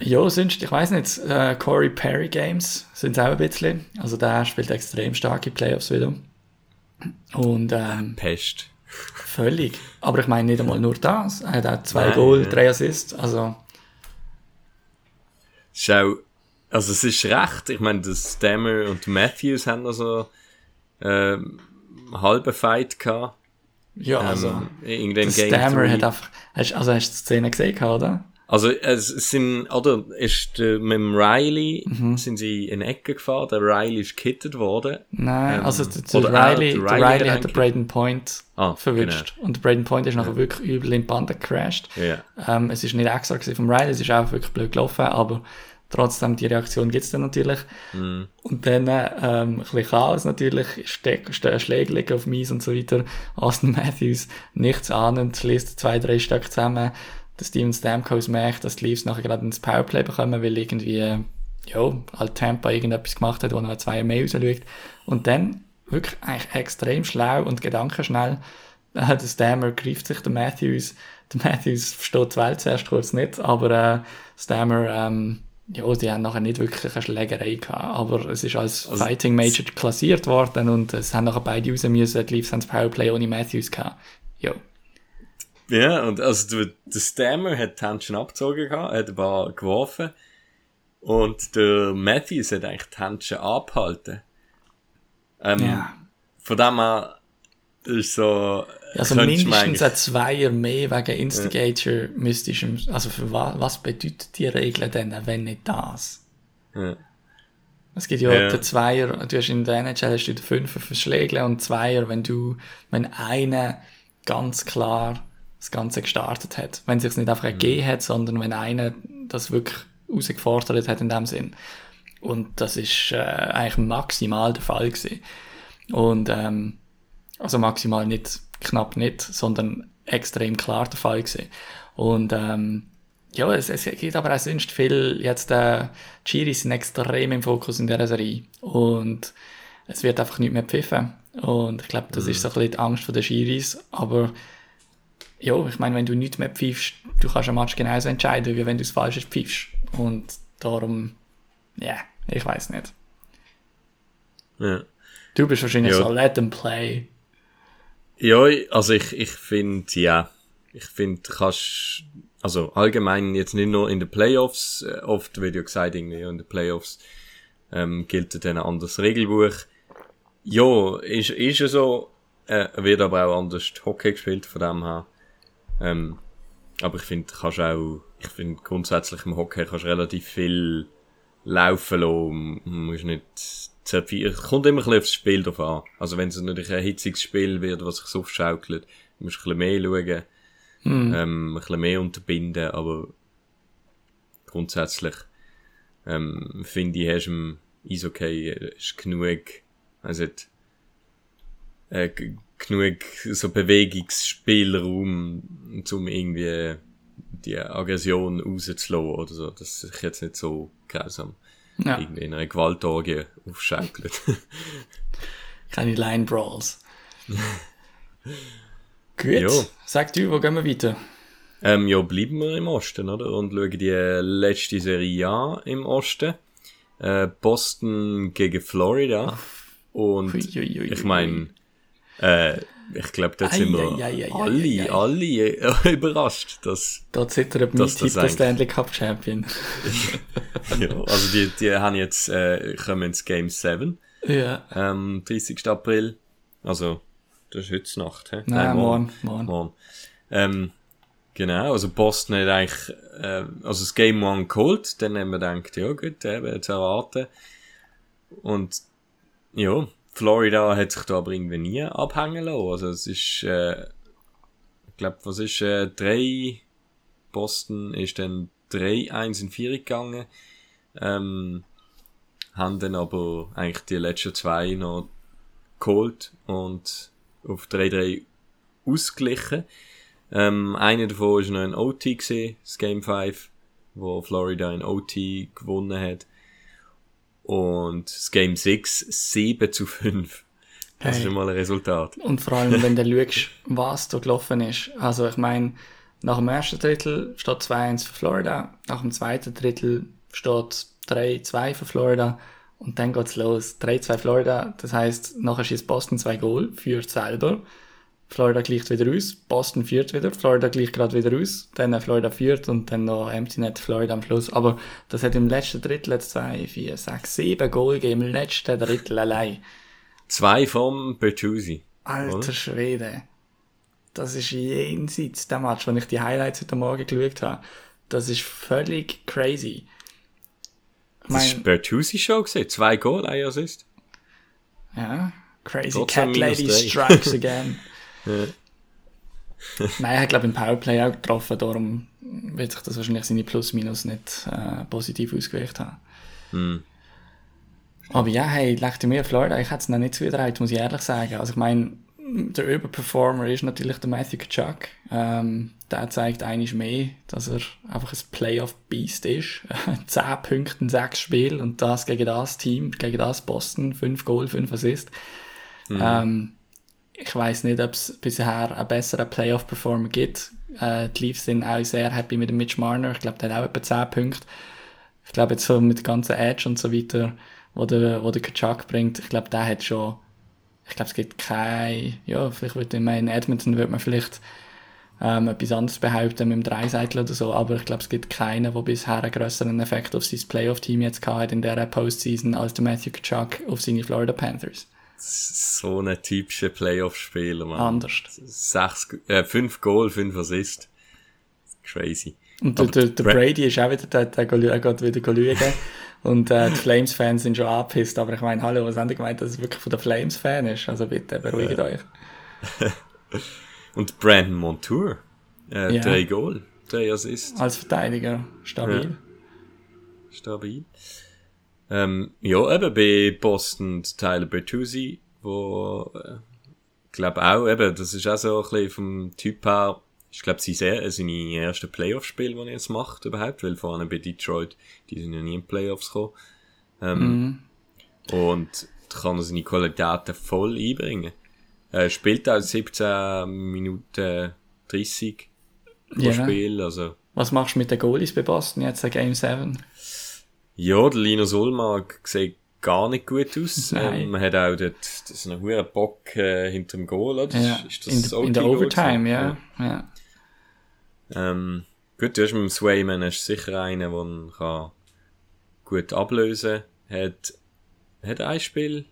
Ja, sonst, ich weiß nicht, äh, Corey Perry Games sind auch ein bisschen. Also der spielt extrem starke Playoffs wieder. Und ähm, Pest. völlig. Aber ich meine nicht einmal nur das. Er hat auch zwei Nein, Goal, ja. drei Assists. Also, Schau, also es ist recht. Ich meine, der Stammer und Matthews haben noch so ähm, halben Fight gehabt. ja, also. ähm, irgendein der Game Stammer 3. hat einfach. Hast, also hast du die Szene gesehen, oder? Also es sind, oder, ist der, mit dem Riley Mhm. sind sie in Ecke gefahren, der Riley ist gekittet worden. Nein, Ähm, also der, der oder Riley, der der Riley Riley hat den Braden Point Ah, verwünscht. Und der Braden Point ist nachher wirklich übel in die Bande gecrashed. Ja. Ähm, es ist nicht extra gewesen vom Riley, es ist auch wirklich blöd gelaufen, aber Trotzdem, die Reaktion gibt's dann natürlich. Mhm. Und dann, ähm, ein bisschen Chaos natürlich, Schläge auf Mies und so weiter. Austin Matthews, nichts ahnend, schließt zwei, drei Stück zusammen. Der Steven Stamkos merkt, dass die Leafs nachher gerade ins Powerplay bekommen, weil irgendwie, ja, halt Tampa irgendetwas gemacht hat, wo noch zwei mehr rausschaut. Und dann, wirklich eigentlich extrem schlau und gedankenschnell, äh, der Stammer greift sich der Matthews. Der Matthews versteht die Welt zuerst kurz nicht, aber äh, Stammer, ähm, ja, die haben nachher nicht wirklich eine Schlägerei gehabt, aber es ist als Also, Fighting Major klassiert worden und es haben nachher beide raus müssen, die Leafs haben das Powerplay ohne Matthews gehabt. Ja. Ja, und also der, der Stammer hat die Händchen abgezogen gehabt, hat ein paar geworfen. Und der Matthews hat eigentlich die Händchen abgehalten. Ähm, Ja. Von dem her ist so, Also mindestens ein Zweier mehr wegen Instigator müsstest du, also für was, was bedeutet die Regel denn, wenn nicht das? Ja. Es gibt ja, Ja. den Zweier, du hast in der NHL hast du den Fünfer für Schläge und Zweier, wenn du, wenn einer ganz klar das Ganze gestartet hat. Wenn es sich nicht einfach ergeben hat, sondern wenn einer das wirklich herausgefordert hat in dem Sinn. Und das ist äh, eigentlich maximal der Fall gewesen. Und ähm, also maximal nicht, knapp nicht, sondern extrem klar der Fall gewesen. Und ähm, ja, es, es gibt aber auch sonst viel, jetzt äh, die Schiris sind extrem im Fokus in dieser Serie und es wird einfach nicht mehr pfiffen. Und ich glaube, das ist so ein bisschen die Angst der Schiris, aber ja, ich meine, wenn du nichts mehr pfiffst, du kannst ein Match genauso entscheiden, wie wenn du es falsch pfiffst. Und darum, ja, ich weiß nicht. ja. Du bist wahrscheinlich Ja. so, let them play. Ja, also ich, ich finde, ja. Ich finde, kannst, also allgemein jetzt nicht nur in den Playoffs, äh, oft wird ja gesagt, irgendwie in den Playoffs, ähm, gilt dann ein anderes Regelbuch. Ja, ist, ist ja so, äh, wird aber auch anders Hockey gespielt, von dem her. Ähm, aber ich finde, kannst auch, ich finde grundsätzlich im Hockey kannst du relativ viel laufen lassen, man muss nicht zerfieren. Es kommt immer ein bisschen aufs Spiel drauf an. Also wenn es natürlich ein hitziges Spiel wird, was sich so aufschaukelt, musst du ein bisschen mehr schauen, ähm, ein bisschen mehr unterbinden, aber grundsätzlich ähm, finde ich, hast du im Eishockey äh, ist genug, also äh, genug so Bewegungsspielraum, um irgendwie die Aggression rauszulassen oder so, dass sich jetzt nicht so grausam Ja, irgendwie in einer Gewaltorgie aufschaukelt. [LAUGHS] keine Line Brawls. [LAUGHS] Gut, Ja. sag du, wo gehen wir weiter? ähm, ja, bleiben wir im Osten, oder? Und schauen die letzte Serie an im Osten. Äh, Boston gegen Florida. Und Hui, hui, hui, ich meine, äh, ich glaube, dort sind wir Ei, ei, alle, alle äh, [LAUGHS] überrascht, dass Da zittert mein Tipp der Stanley Cup Champion. [LAUGHS] ja, also die, die haben jetzt, äh, kommen ins Game 7, ja. ähm, 30. April. Also, das ist heute Nacht, hä? Nein, morgen, morgen. morgen. Ähm, genau, also Boston hat eigentlich, äh, also das Game One geholt, dann haben wir gedacht, ja gut, eben, zu erwarten. Und, ja, Florida hat sich da aber irgendwie nie abhängen lassen. Also es ist, äh, ich glaube, was ist, äh, drei, Boston ist dann 3-1 in 4 gegangen. Ähm, haben dann aber eigentlich die letzten zwei noch geholt und auf 3-3 ausgeglichen. Ähm, einer davon war noch ein OT gewesen, das Game 5, wo Florida in OT gewonnen hat. Und das Game 6 7 zu 5. Das ist Hey. schon mal ein Resultat. Und vor allem, wenn du schaust, was da gelaufen ist. Also ich meine, nach dem ersten Drittel steht 2-1 für Florida, nach dem zweiten Drittel steht 3-2 für Florida und dann geht's los. 3-2 Florida, das heißt, nachher schießt Boston zwei Goal, führt selber. Florida gleicht wieder aus, Boston führt wieder, Florida gleicht gerade wieder aus, dann Florida führt und dann noch Empty Net Florida am Schluss. Aber das hat im letzten Drittel 2, 4, 6, 7 Goal gegeben, im letzten Drittel allein. Zwei vom Bertuzzi. Alter Oder? Schwede. Das ist jenseits der Match, wenn ich die Highlights heute Morgen geschaut habe. Das ist völlig crazy. Das ist mein, Bertuzzi Show gesehen. Zwei Goal, ein Assist. ja, crazy. Trotzdem Cat Lady strikes [LAUGHS] again. Nein, er hat, glaube ich, im Powerplay auch getroffen, darum wird sich das wahrscheinlich seine Plus-Minus nicht äh, positiv ausgewirkt haben. Hm. Aber ja, hey, lechte mir Florida, ich hätte es noch nicht zugetraut, muss ich ehrlich sagen. Also ich meine, der Überperformer ist natürlich der Matthew Kachuk. Ähm, der zeigt eigentlich mehr, dass er einfach ein Playoff-Beast ist. [LAUGHS] 10 Punkte in 6 Spielen und das gegen das Team, gegen das Boston, 5 Goal, 5 Assists. Mhm. Ähm, ich weiß nicht, ob es bisher einen besseren Playoff-Performer gibt. Äh, die Leafs sind auch sehr happy mit dem Mitch Marner. Ich glaube, der hat auch etwa 10 Punkte. Ich glaube, jetzt so mit der ganzen Edge und so weiter, wo der, wo der Kachuk bringt, ich glaube, der hat schon ich glaube, es gibt kein, ja, vielleicht würde man in Edmonton würde man vielleicht ähm, etwas anderes behaupten mit dem Dreiseitel oder so, aber ich glaube, es gibt keinen, der bisher einen größeren Effekt auf sein Playoff-Team jetzt gehabt in dieser Postseason als der Matthew Kachuk auf seine Florida Panthers. So ein typischer Playoff-Spieler, man. Anders. Sechs, äh, fünf Goal, fünf Assist. Crazy. Und der, der, der Brady ist auch wieder, der, der, der geht wieder lügen. Und äh, die Flames-Fans sind schon angepisst, aber ich meine, hallo, was haben die gemeint, dass es wirklich von der Flames-Fan ist? Also bitte, beruhigt ja. euch. [LAUGHS] Und Brandon Montour, äh, ja. drei Goal, drei Assists. Als Verteidiger, stabil. Ja. Stabil. Ähm, ja, eben bei Boston Tyler Bertuzzi, wo, äh, glaube auch, eben, das ist auch so ein bisschen vom Typ her, ich glaube, sie sehr, seine erste Playoff-Spiel, die er jetzt macht, überhaupt, weil vorne bei Detroit, die sind ja nie in Playoffs gekommen. Ähm, mhm. Und da kann er seine Qualitäten voll einbringen. Er spielt auch 17 Minuten 30 pro yeah. Spiel, also. Was machst du mit den Goalies bei Boston jetzt, Game 7? Ja, der Linus Ullmark sieht gar nicht gut aus. [LAUGHS] Ähm, man hat auch dort, das ist ein hoher Bock äh, hinter dem Goal, oder? Ja, ist das in, in der Overtime, ja. ja. ja. Ähm, gut, du hast mit dem Swayman hast sicher einen, der kann gut ablösen kann. Hat, hat ein Spiel?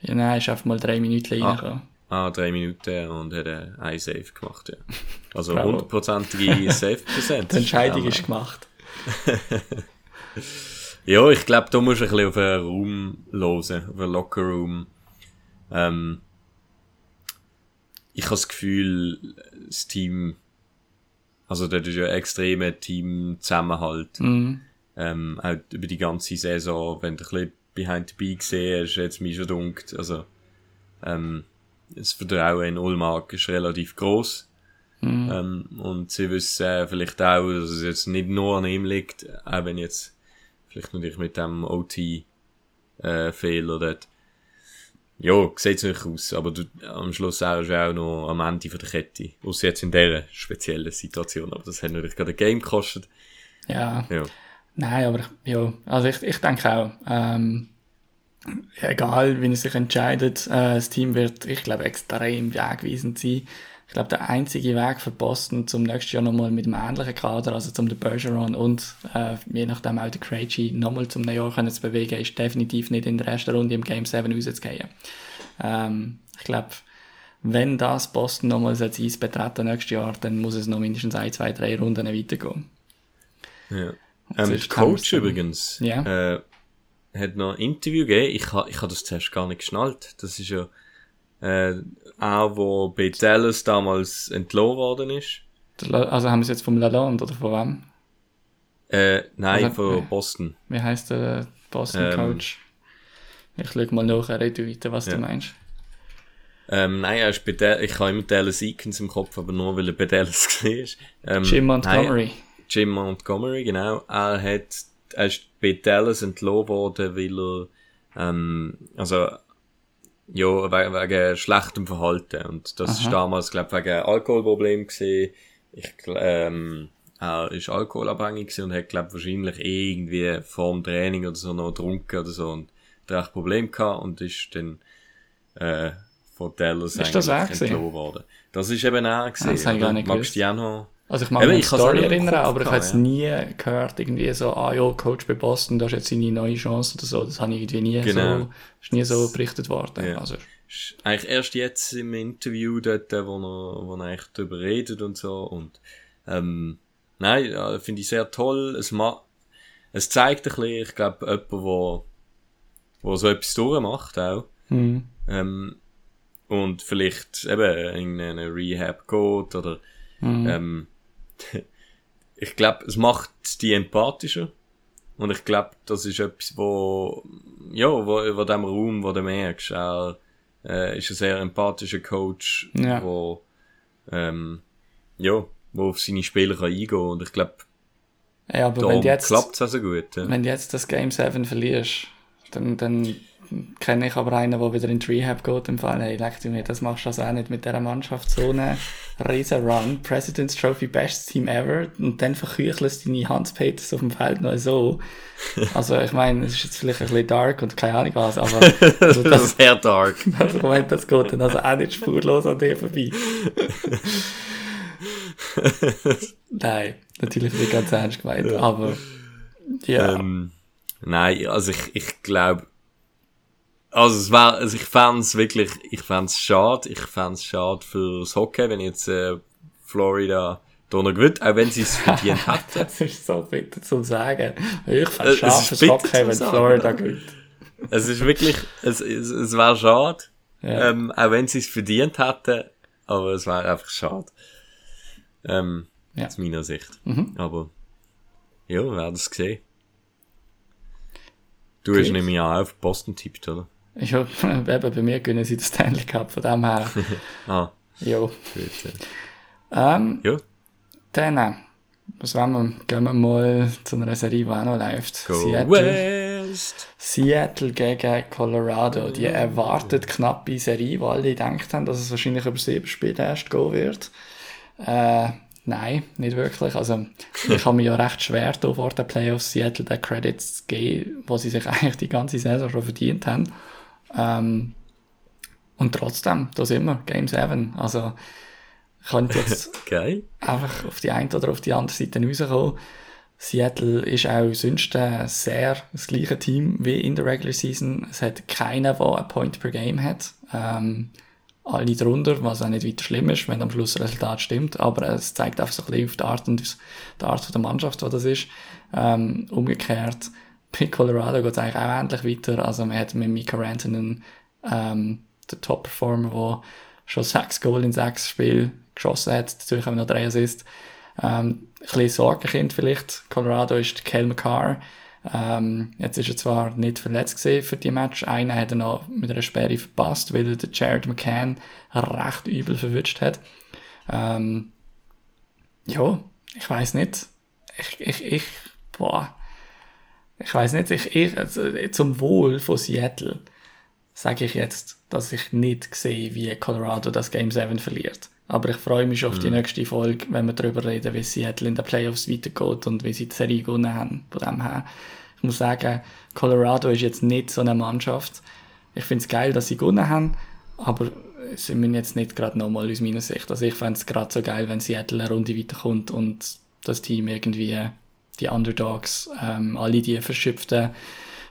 Ja, nein, ist einfach mal drei Minuten ah, reingekommen. Ah, drei Minuten und hat ein Save gemacht, ja. [LAUGHS] Also hundertprozentige [LAUGHS] Save-Prozent. Die Entscheidung ist gemacht. Ja, ich glaube, da musst du ein bisschen auf einen Raum losen, auf einen Locker-Room. Ähm, ich habe das Gefühl, das Team also dort ist ja extremer Teamzusammenhalt. Mhm. Ähm, auch über die ganze Saison, wenn du ein bisschen behind the beat gesehen hast, jetzt mich schon dunkt. Also, ähm, das Vertrauen in Ulmark ist relativ groß. Mhm. Ähm, und sie wissen äh, vielleicht auch, dass es jetzt nicht nur an ihm liegt, auch wenn jetzt vielleicht natürlich mit dem OT-Fehler äh, dort ja, sieht nicht aus, aber du, am Schluss auch, ist auch noch am Ende von der Kette. Außer jetzt in dieser speziellen Situation, aber das hat natürlich gerade ein Game gekostet. Ja. ja. Nein, aber ja, also ich, ich denke auch, ähm, egal, wie es sich entscheidet, äh, das Team wird, ich glaube, extrem wegweisend sein. Ich glaube, der einzige Weg für Boston zum nächsten Jahr nochmal mit einem ähnlichen Kader, also zum den Bergeron und äh, je nachdem auch der Krejci nochmal zum Jahr können zu bewegen, ist definitiv nicht in der ersten Runde im Game 7 rauszugehen. Ähm, ich glaube, wenn das Boston nochmal das Eis betreten nächstes Jahr, dann muss es noch mindestens ein, zwei, drei Runden weitergehen. Ja. Ähm, Coach übrigens ja. äh, hat noch ein Interview gegeben. Ich habe ich ha das zuerst gar nicht geschnallt. Das ist ja äh, auch wo bei Dallas damals entlohnt worden ist. Also haben wir es jetzt vom Lalonde oder von wem? Äh, nein, also, von Boston. Wie heißt der Boston Coach? Ähm, ich schau mal nach, red weiter, was ja. du meinst. Ähm, nein, er ist bei Del ich habe immer Dallas Eakins im Kopf, aber nur weil er bei Dallas [LAUGHS] war. Ähm, Jim Montgomery. Nein, Jim Montgomery, genau. Er hat, er ist bei Dallas entlohnt worden, weil er, ähm, also ja, wegen, wegen schlechtem Verhalten. Und das Aha. ist damals, glaube ich, wegen Alkoholproblem gesehen. Ich, ähm, er ist alkoholabhängig und hat, glaube wahrscheinlich irgendwie vor dem Training oder so noch getrunken oder so und hat echt Problem gehabt und ist dann, äh, von Dallas ist das eigentlich worden. Das ist eben auch gesehen. Das habe ich gar nicht du noch also ich mag mich an die Story erinnern, aber ich habe es nie gehört, irgendwie so, ah ja, Coach bei Boston, da ist jetzt seine neue Chance oder so. Das habe ich irgendwie nie genau. so, ist nie so berichtet worden. Ja. Also. Eigentlich erst jetzt im Interview dort, wo er, wo er eigentlich darüber redet und so. Und, ähm, nein, finde ich sehr toll. Es ma es zeigt ein bisschen, ich glaube, jemand, wo, wo so etwas durchmacht auch. Mhm. Ähm, und vielleicht eben in eine Rehab geht oder ähm, [LAUGHS] ich glaube, es macht die empathischer und ich glaube, das ist etwas, wo ja, wo, wo dem Raum, wo du merkst, er äh, ist ein sehr empathischer Coach, Ja. wo ähm, ja, wo auf seine Spieler kann eingehen und ich glaube, Ja, aber wenn jetzt, klappt es also gut. Ja. wenn du jetzt das Game 7 verlierst, dann, dann kenne ich aber einen, der wieder in die Rehab geht im Fall, hey, leck mir, das machst du also auch nicht mit dieser Mannschaft, so einen riesen Run, President's Trophy, bestes Team ever, und dann verküchelst du deine Hans Peters auf dem Feld noch so. Also, ich meine, es ist jetzt vielleicht ein bisschen dark und keine Ahnung was, aber [LAUGHS] also das das, ist sehr dark. [LAUGHS] das Moment, das geht dann also auch nicht spurlos an dir vorbei. [LAUGHS] Nein, natürlich nicht ganz ernst gemeint, aber ja. Ähm, nein, also ich, ich glaube, also es war, also ich fand's wirklich, ich fand's schade, ich fand's schade fürs Hockey, wenn jetzt äh, Florida da noch gewinnt, auch wenn sie es verdient [LAUGHS] hätten. Das ist so bitter zu sagen. Ich es schade fürs Hockey, wenn sagen, Florida gewinnt. Es ist wirklich, es, es, es war schade, Ja. ähm, auch wenn sie es verdient hätten, aber es war einfach schade. Ähm, Ja. aus meiner Sicht. Mhm. Aber, ja, wir werden es sehen. Du hast nämlich auch auf Boston tippt, oder? Ich hab, [LAUGHS] eben, bei mir gewinnen sie den Stanley Cup, von dem her. [LAUGHS] Ah, gut. Ja. Ähm, ja. dann, was wollen wir? Gehen wir mal zu einer Serie, die auch noch läuft. Go Seattle, West! Seattle gegen Colorado. Die erwartet knappe Serie, weil alle gedacht haben, dass es wahrscheinlich über sieben Spiele erst gehen wird. Äh, nein, nicht wirklich. Also, ich habe mir ja recht schwer, da vor den Playoffs Seattle den Credits zu geben, wo sie sich [LAUGHS] eigentlich die ganze Saison schon verdient haben. Ähm, und trotzdem, da sind wir, Game 7. Also, könnte jetzt [LAUGHS] Geil. einfach auf die eine oder auf die andere Seite rauskommen. Seattle ist auch sonst sehr das gleiche Team wie in der Regular Season. Es hat keinen, der ein Point per Game hat. Ähm, alle drunter, was auch nicht weiter schlimm ist, wenn am Schluss das Resultat stimmt, aber es zeigt einfach so ein bisschen auf die Art und die Art der Mannschaft, was das ist. Ähm, umgekehrt, bei Colorado geht es eigentlich auch endlich weiter. Also man hat mit Mika Rantanen ähm, den Top-Performer, der schon sechs Goal in sechs Spielen geschossen hat. Natürlich haben wir noch drei Assists. Ähm, ein bisschen Sorgenkind vielleicht. Colorado ist Kel McCarr. Ähm, jetzt ist er zwar nicht verletzt für die Match. Einen hat er noch mit einer Sperre verpasst, weil er den Jared McCann recht übel verwünscht hat. Ähm, ja, ich weiß nicht. Ich, ich, ich, boah. Ich weiß nicht, ich, ich, also, zum Wohl von Seattle sage ich jetzt, dass ich nicht sehe, wie Colorado das Game 7 verliert. Aber ich freue mich auf die nächste Folge, wenn wir darüber reden, wie Seattle in den Playoffs weitergeht und wie sie die Serie gewonnen haben. Von dem her, ich muss sagen, Colorado ist jetzt nicht so eine Mannschaft. Ich finde es geil, dass sie gewonnen haben, aber sie müssen jetzt nicht gerade nochmal aus meiner Sicht. Also ich fände es gerade so geil, wenn Seattle eine Runde weiterkommt und das Team irgendwie die Underdogs, ähm, alle die verschüpften,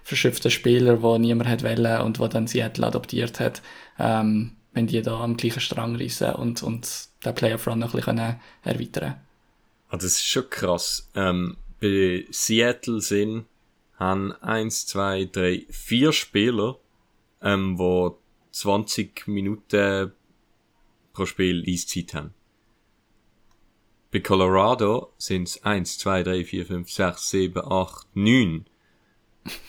verschüpften Spieler, die niemand hat wollen und die dann Seattle adoptiert hat, ähm, wenn die da am gleichen Strang reissen und, und den Playoff-Run noch ein bisschen können erweitern Ah, das ist schon krass. Ähm, bei Seattle sind, haben eins, zwei, drei, vier Spieler, ähm, wo 20 Minuten pro Spiel Eiszeit haben. Bei Colorado sind es 1, 2, 3, 4, 5, 6, 7, 8, 9,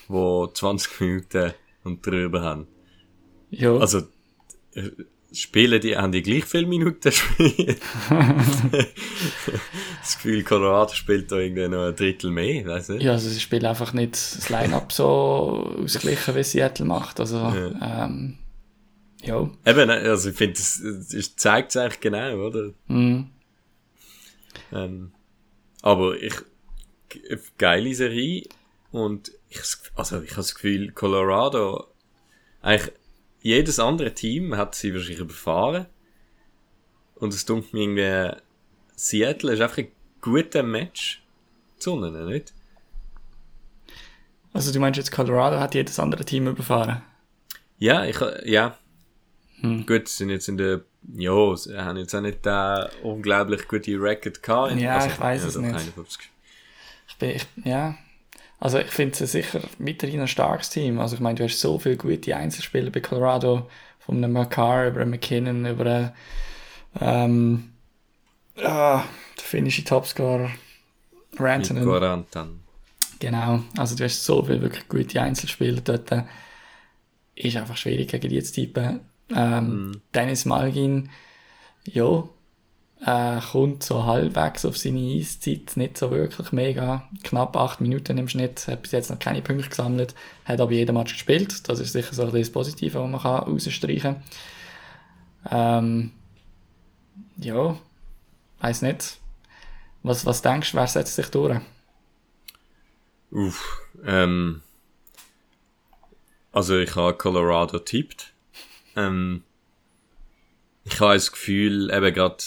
wo 20 Minuten und drüber haben. Ja, Also, äh, spielen die, haben die gleich viele Minuten gespielt? [LAUGHS] das Gefühl, Colorado spielt da irgendwie noch ein Drittel mehr, weiss nicht. ja also sie spielen einfach nicht das Line-Up so ausgeglichen, wie Seattle macht. Also, ähm, ja. Eben, also ich finde, das, das zeigt es eigentlich genau, oder? Mhm. Ähm, aber ich, ge- geile Serie und ich, also ich habe das Gefühl, Colorado, eigentlich jedes andere Team hat sie wahrscheinlich überfahren. Und es dunkelt mir irgendwie, Seattle ist einfach ein guter Match zu ihnen, nicht? Also du meinst jetzt, Colorado hat jedes andere Team überfahren? Ja, ich, ja. Hm. Gut, sind jetzt in der, ja, sie haben jetzt auch nicht da unglaublich gute Record gehabt. Also, Ja, ich weiss es doch nicht. 51. Ich bin, ich, ja. Also ich finde es sicher weiterhin ein starkes Team. Also ich meine, du hast so viele gute Einzelspieler bei Colorado, von einem Makar über einen McKinnon, über einen, ähm, ah, der finnische Topscorer, Rantanen. Nico Rantan. Genau, also du hast so viele wirklich gute Einzelspieler dort. Ist einfach schwierig gegen die zu tippen. Ähm, Dennis Malgin, ja, äh, kommt so halbwegs auf seine Eiszeit, nicht so wirklich mega, knapp acht Minuten im Schnitt, hat bis jetzt noch keine Punkte gesammelt, hat aber jeden Match gespielt, das ist sicher so ein bisschen das Positive, was man kann rausstreichen kann. Ähm, ja, weiß nicht. Was, was denkst du, wer setzt sich durch? Uff, ähm, also ich habe Colorado tippt. Ähm, ich habe das Gefühl, eben gerade,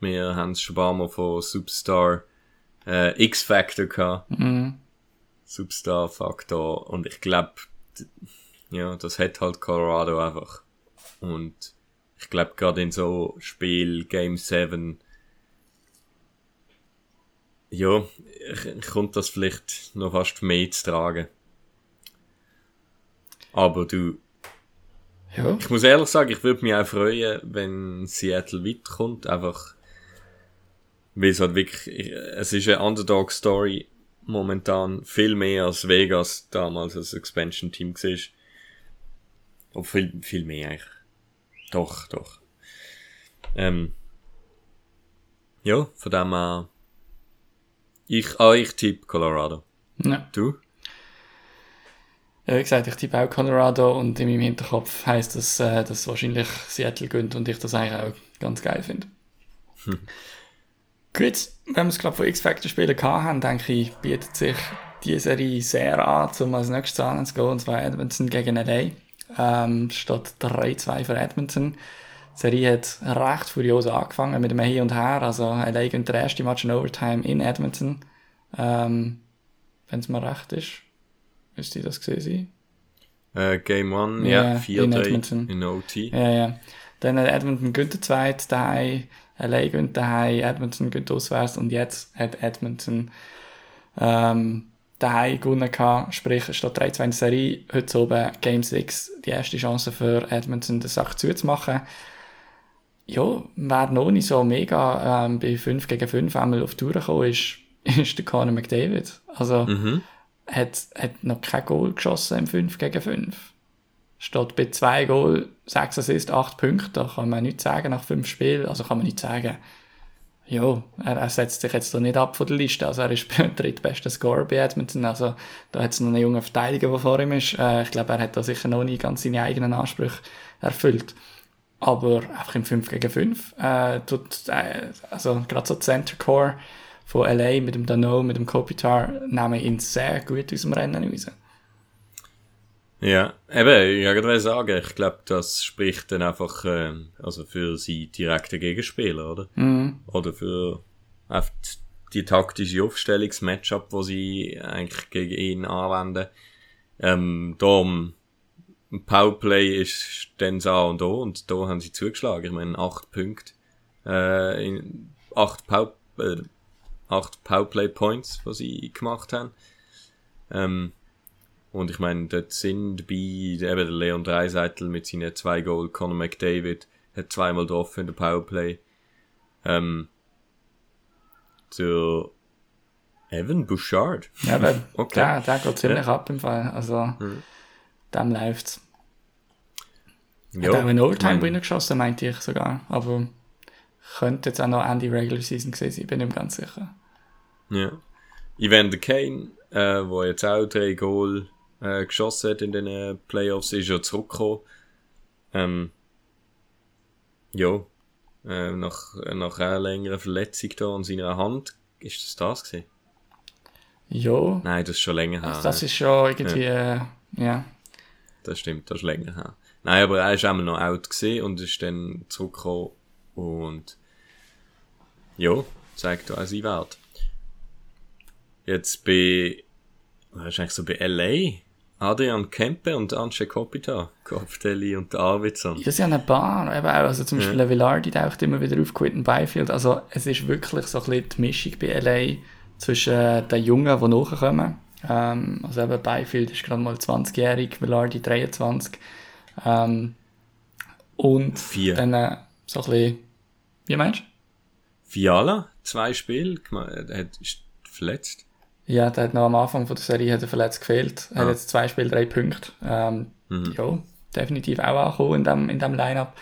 wir haben es schon ein paar Mal von Superstar äh, X-Factor gehabt. Superstar-Faktor. Und ich glaube, ja, das hat halt Colorado einfach. Und ich glaube, gerade in so Spiel Game 7, ja, ich- kommt das vielleicht noch fast mehr zu tragen. Aber du, Ja, ich muss ehrlich sagen, ich würde mich auch freuen, wenn Seattle weiterkommt. Einfach, weil es halt wirklich, ich- es ist eine Underdog-Story momentan viel mehr als Vegas damals als Expansion-Team war. Oder viel, viel mehr eigentlich. Doch, doch. Ähm, ja, von dem her, ich, ah, ich tippe Colorado. ja. Du? Ja, wie gesagt, ich tippe auch Colorado und in meinem Hinterkopf heisst das, äh, dass wahrscheinlich Seattle gönnt und ich das eigentlich auch ganz geil finde. Gut, wenn wir es glaube von X-Factor-Spielen haben, denke ich, bietet sich die Serie sehr an, um als nächstes anzugehen, und zwar Edmonton gegen LA. Ähm, steht 3-2 für Edmonton. Die Serie hat recht furios angefangen mit einem Hin und Her. Also LA gönnt der erste Match in Overtime in Edmonton. Ähm, wenn es mir recht ist. Müsste das gesehen? Äh, Game 1, Ja, ja, 4 in 3 Edmonton. in OT. Ja, ja. Dann hat Edmonton gönnt der zweite daheim, LA gönnt daheim, Edmonton gönnt auswärts und jetzt hat Edmonton ähm, daheim gewonnen gehabt, sprich es steht 3-2 in der Serie, heute oben Game 6, die erste Chance für Edmonton, das Sache zuzumachen. Ja, wer noch nicht so mega ähm, bei 5 gegen 5 einmal auf die Tour gekommen ist, [LAUGHS] ist der Conor McDavid. Also, Mhm. Hat, hat noch kein Goal geschossen im 5 gegen 5. Steht bei 2 Goal, 6 Assists, 8 Punkte. Da kann man nichts sagen nach 5 Spielen. Also kann man nicht sagen, ja, er, er setzt sich jetzt da nicht ab von der Liste. Also er ist [LAUGHS] der drittbeste Scorer bei Edmonton. Also da hat es noch einen jungen Verteidiger, der vor ihm ist. Äh, ich glaube, er hat da sicher noch nicht ganz seine eigenen Ansprüche erfüllt. Aber einfach im 5 gegen 5 äh, tut, äh, also gerade so Center Core von LA mit dem Dano, mit dem Kopitar, nehmen ihn sehr gut aus dem Rennen raus. Ja, eben, ich wollte gerade sagen, ich glaube, das spricht dann einfach ähm, also für sie direkte Gegenspieler, oder? Oder für die taktische Aufstellungsmatchup, wo sie eigentlich gegen ihn anwenden. Ähm, darum, Powerplay ist dann das A und O und da haben sie zugeschlagen. Ich meine, acht Punkte, äh, in, acht, Power, äh, acht Powerplay Points, die sie gemacht haben. Ähm, und ich meine, dort sind dabei eben der Leon Dreiseitel mit seinen zwei Goal, Conor McDavid hat zweimal getroffen in der Powerplay. Ähm, zu Evan Bouchard. Ja, der, [LAUGHS] Okay. der, der geht ziemlich ab im Fall. Also, dem läuft's. Hat auch einen mein, Winner geschossen, meinte ich sogar. Aber könnte jetzt auch noch Ende Regular Season gewesen sein, bin ich mir ganz sicher. Ja. Evander Kane, äh, wo jetzt auch drei Goal äh, geschossen hat in den äh, Playoffs, ist ja zurückgekommen. Ähm, ja, äh, nach, nach einer längeren Verletzung da an seiner Hand. Ist das das gewesen? Ja, Nein, das ist schon länger her. also das ne? ist schon irgendwie, äh, ja. Das stimmt, das ist länger her. Nein, aber er ist einmal noch out gesehen und ist dann zurückgekommen und ja, zeigt auch seinen Wert. Jetzt bei, wahrscheinlich so bei LA, Adrian Kempe und Ance Kopita, Kopfdeli und Arvidsson. Ja, sie haben ein paar, eben auch, also zum Beispiel der Villardi taucht immer wieder auf, Quitten Byfield, also es ist wirklich so ein bisschen die Mischung bei LA zwischen äh, den Jungen, die nachkommen, ähm, also eben Byfield ist gerade mal 20-jährig, Villardi 23, ähm, Und Vier. dann äh, so ein bisschen, wie meinst du? Fiala, zwei Spiele, er hat, ist verletzt. Ja, der hat noch am Anfang von der Serie hat er verletzt gefehlt. Er hat Ah. jetzt zwei Spiele, drei Punkte. Ähm, Mhm. Ja, definitiv auch angekommen in dem, in dem Line-Up.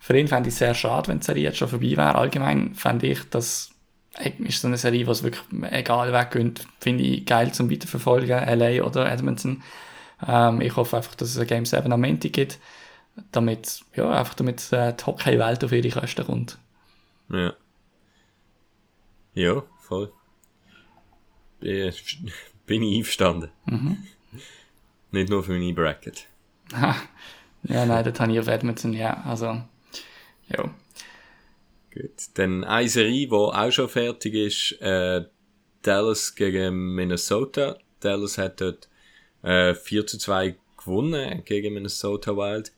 Für ihn fände ich es sehr schade, wenn die Serie jetzt schon vorbei wäre. Allgemein fände ich, dass ist so eine Serie, was wirklich egal weggeht, finde ich geil zum Weiterverfolgen, LA oder Edmonton. Ähm, ich hoffe einfach, dass es ein Game 7 am Montag gibt, damit, ja, einfach damit äh, die Hockey-Welt auf ihre Kosten kommt. Ja. Ja, voll. Bin, [LAUGHS] bin ich einverstanden. [LAUGHS] Nicht nur für meine Bracket. [LAUGHS] Ja, nein, das habe ich auf Edmonton, ja, also, ja. Gut. Dann eine Serie, die auch schon fertig ist, äh, Dallas gegen Minnesota. Dallas hat dort äh, 4 zu 2 gewonnen gegen Minnesota Wild.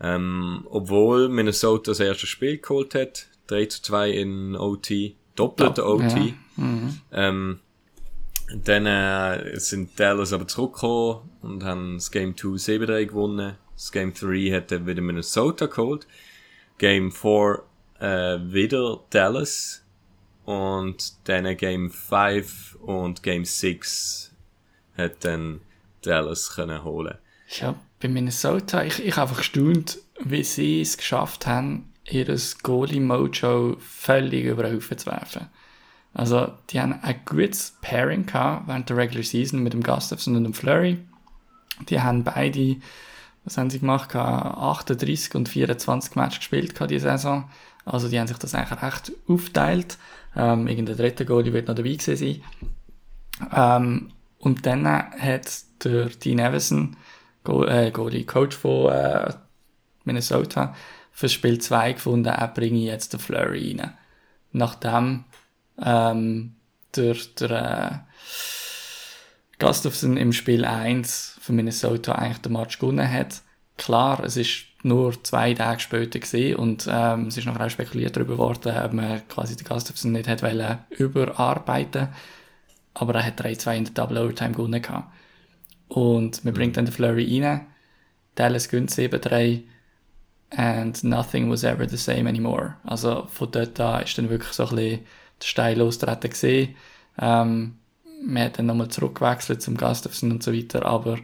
Ähm, obwohl Minnesota das erste Spiel geholt hat, 3 zu 2 in OT, doppelte OT. Ja. Mhm. Ähm, dann äh, sind Dallas aber zurückgekommen und haben das Game 2 7-3 gewonnen. Das Game 3 hat dann wieder Minnesota geholt. Game 4 äh, wieder Dallas. Und dann Game 5 und Game 6 hat dann Dallas können holen. Ja, bei Minnesota, ich, ich einfach gestaunt, wie sie es geschafft haben, ihr Goalie-Mojo völlig über den Haufen zu werfen. Also, die haben ein gutes Pairing gehabt während der Regular Season mit dem Gustafsson und dem Flurry. Die haben beide, was haben sie gemacht, gehabt? 38 und 24 Matches gespielt diese Saison. Also, die haben sich das eigentlich recht aufgeteilt. Ähm, irgendein dritter Goalie wird noch dabei gewesen sein. Ähm, und dann hat der Dean Evison, Go äh, Goalie, Coach von äh, Minnesota, für Spiel 2 gefunden, er bringe jetzt den Flurry rein. Nachdem ähm, der, der äh, Gustafsson im Spiel 1 für Minnesota eigentlich den Match gewonnen hat. Klar, es ist nur zwei Tage später gesehen und ähm, es ist noch auch spekuliert darüber worden, ob man quasi den Gustafsson nicht hat wollen überarbeiten aber er hat 3-2 in der Double Overtime gewonnen gehabt. Und man bringt dann den Flurry rein, Dallas gönnt 7-3 and nothing was ever the same anymore. Also von dort an ist dann wirklich so ein bisschen der Stein lostreten gesehen. Ähm, man hat dann nochmal zurückgewechselt zum Gustafsson und so weiter, aber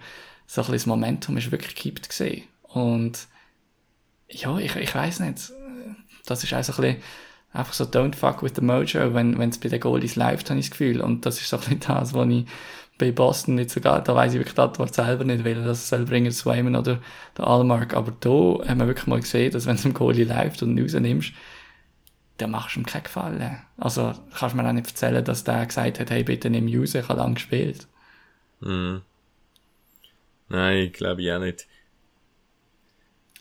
so ein bisschen das Momentum ist wirklich gekippt gesehen. Und ja, ich, ich weiß nicht. Das ist auch so ein bisschen einfach so don't fuck with the mojo, wenn es bei den Goalies läuft, habe ich das Gefühl. Und das ist so ein bisschen das, was ich bei Boston nicht sogar, da weiß ich wirklich die Antwort selber nicht, weil das soll bringen Swayman oder der Allmark. Aber da haben wir wirklich mal gesehen, dass wenn es im Goalie läuft und ihn rausnimmst, dann machst du ihm keinen Gefallen. Also kannst du mir auch nicht erzählen, dass der gesagt hat, hey, bitte nimm raus, ich habe lang gespielt. Mhm. Nein, glaube ich auch nicht.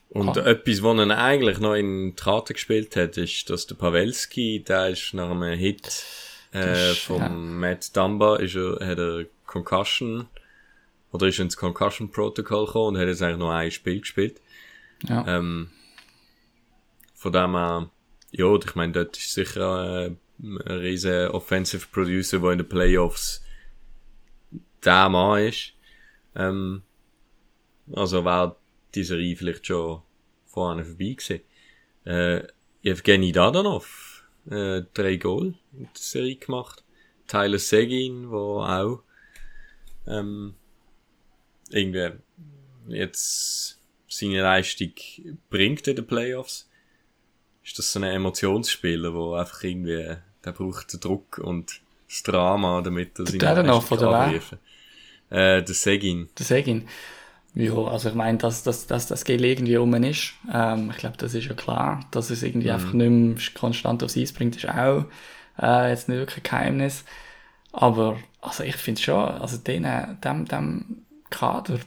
Und Ah. etwas, was er eigentlich noch in die Karte gespielt hat, ist, dass der Pavelski, der ist nach einem Hit äh, ist, vom ja. Matt Dumba, ist er, hat er Concussion, oder ist ins Concussion Protocol gekommen und hat jetzt eigentlich noch ein Spiel gespielt. Ja. Ähm, von dem her, ja, ich meine, dort ist sicher äh, ein riesen Offensive Producer, der in den Playoffs der Mann ist. Ähm, also war die Serie vielleicht schon vorne vorbei gewesen. Äh, Evgeny Dadanov, äh, drei Goal in der Serie gemacht. Tyler Seguin, wo auch ähm, irgendwie jetzt seine Leistung bringt in den Playoffs. Ist das so ein Emotionsspieler, wo einfach irgendwie, der braucht den Druck und das Drama, damit er Dadanov, Leistung oder kann. Äh, der Seguin. Das Segin. Ja, also ich meine, dass, dass, dass das Gel irgendwie um ist, ähm, ich glaube, das ist ja klar. Dass es irgendwie einfach nicht mehr konstant aufs Eis bringt, ist auch äh, jetzt nicht wirklich ein Geheimnis. Aber also ich finde schon, also denen, dem, dem Kader,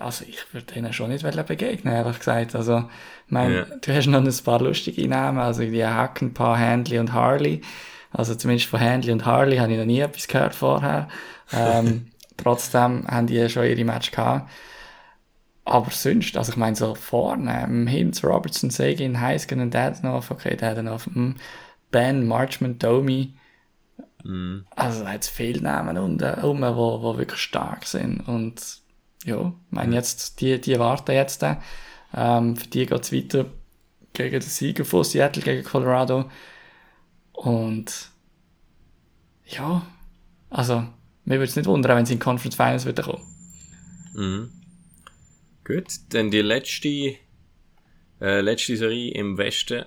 also ich würde denen schon nicht begegnen, ehrlich gesagt. Also, ich meine, Ja. du hast noch ein paar lustige Namen, also die Hacken, Paar, Handley und Harley. Also zumindest von Handley und Harley habe ich noch nie etwas gehört vorher. Ähm, [LAUGHS] trotzdem haben die schon ihre Match gehabt. Aber sonst, also ich meine so vorne, ähm, Hinz, Robertson, Sagan, Heisgen und Dadenhoff, okay, Dadenhoff, hm, Ben, Marchman, Domi, also da hat es viele Namen unten rum, wo, wo wirklich stark sind und ja, ich meine jetzt, die, die warten jetzt, äh, Ähm, für die geht es weiter gegen den Sieger von Seattle gegen Colorado. Und ja, also mir würde es nicht wundern, wenn sie in Conference Finals wieder kommen. Mhm. Gut, dann die letzte, äh, letzte Serie im Westen.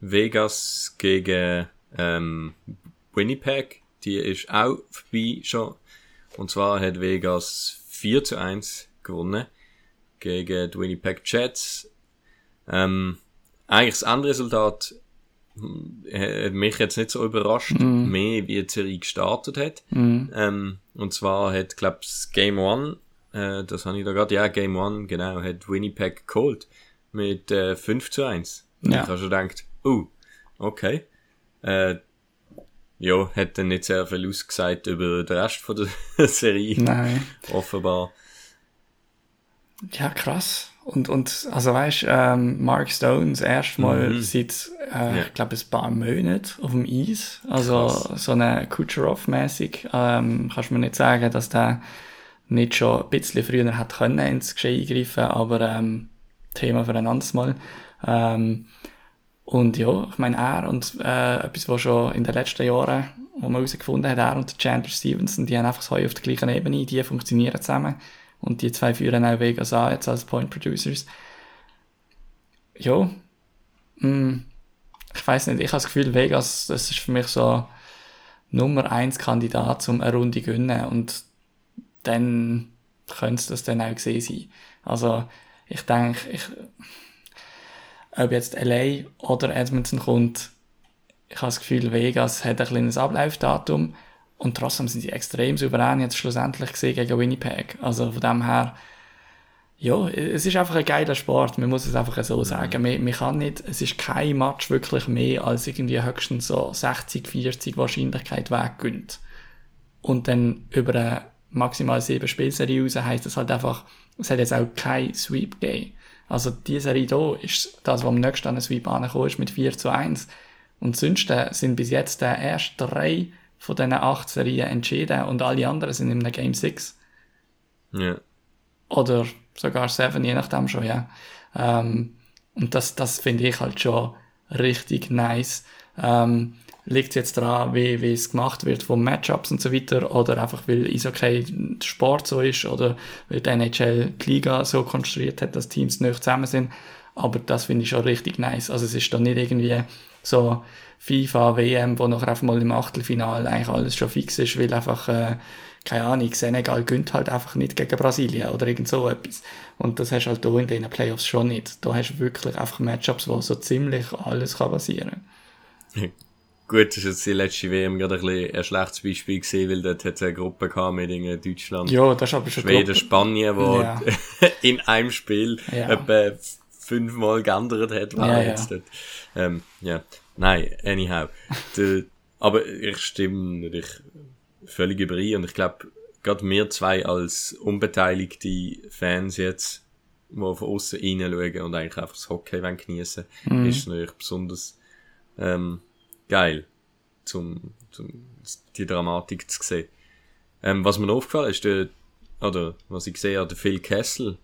Vegas gegen ähm, Winnipeg. Die ist auch vorbei schon. Und zwar hat Vegas 4 zu 1 gewonnen gegen die Winnipeg Jets. Ähm, eigentlich das andere Resultat hm, hat mich jetzt nicht so überrascht, Mhm. mehr wie die Serie gestartet hat. Mhm. Ähm, und zwar hat, glaub's, Game One, äh, das habe ich da gerade, ja, Game One, genau, hat Winnipeg geholt. Mit äh, 5 zu 1. Und Ja. ich habe schon gedacht, oh, okay. Äh, ja, hat dann nicht sehr viel ausgesagt über den Rest von der [LAUGHS] Serie, Nein. offenbar. Ja, krass. Und, und also weißt ähm, Mark Stone das erste Mal Mhm. seit, äh, Ja. ich glaube, ein paar Monaten auf dem Eis. Also Krass. so eine Kucherov-mäßig. Ähm, kannst du mir nicht sagen, dass der nicht schon ein bisschen früher hat können ins Geschehen eingreifen, aber ähm, Thema für ein anderes Mal. Ähm, und ja, ich meine, er und äh, etwas, was schon in den letzten Jahren, wo man herausgefunden hat, er und Chandler Stevenson, die haben einfach das Heu auf der gleichen Ebene, die funktionieren zusammen. Und die zwei führen auch Vegas an, jetzt als Point Producers. Ja, mm, ich weiß nicht, ich habe das Gefühl, Vegas, das ist für mich so Nummer eins Kandidat um eine Runde gewinnen und dann könnte es das dann auch gesehen sein. Also, ich denke, ich, ob jetzt LA oder Edmonton kommt, ich habe das Gefühl, Vegas hat ein kleines Ablaufdatum und trotzdem sind sie extrem souverän jetzt schlussendlich gesehen gegen Winnipeg. Also von dem her, ja, es ist einfach ein geiler Sport, man muss es einfach so sagen. Man, man kann nicht, es ist kein Match wirklich mehr als irgendwie höchstens so 60, 40 Wahrscheinlichkeit weggönnt. Und dann über eine maximal sieben Spielserie raus heisst das halt einfach, es hat jetzt auch kein Sweep gegeben. Also die Serie hier ist das, was am nächsten an den Sweep angekommen ist mit 4 zu 1. Und sonst äh, sind bis jetzt äh, erst drei von diesen acht Serien entschieden und alle anderen sind in einem Game 6. Ja. Oder sogar 7, je nachdem schon, ja. Ähm, und das, das finde ich halt schon richtig nice. Ähm, liegt jetzt daran, wie, wie es gemacht wird von Matchups und so weiter, oder einfach weil Eishockey der Sport so ist, oder weil die NHL die Liga so konstruiert hat, dass Teams nicht zusammen sind. Aber das finde ich schon richtig nice. Also es ist dann nicht irgendwie so FIFA, WM, wo nachher einfach mal im Achtelfinale eigentlich alles schon fix ist, weil einfach, äh, keine Ahnung, Senegal gönnt halt einfach nicht gegen Brasilien oder irgend so etwas. Und das hast du halt hier in den Playoffs schon nicht. Da hast du wirklich einfach Matchups, wo so ziemlich alles kann passieren. [LAUGHS] Gut, das ist jetzt die letzte WM gerade ein, bisschen ein schlechtes Beispiel gesehen, weil dort hat es eine Gruppe gehabt mit irgendwie Deutschland, Ja, das ist aber schon Schweden, Gruppe- Spanien, wo Ja. [LAUGHS] in einem Spiel Ja. etwa fünfmal geändert hat, war Ja, jetzt ja. dort. Ähm, ja. Nein, anyhow. Der, aber ich stimme natürlich völlig überein und ich glaube, gerade wir zwei als unbeteiligte Fans jetzt, die von außen reinschauen und eigentlich einfach das Hockey wollen geniessen Mhm. ist natürlich besonders ähm, geil, zum, zum, die Dramatik zu sehen. Ähm, was mir noch aufgefallen ist, der, oder was ich gesehen habe, der Phil Kessel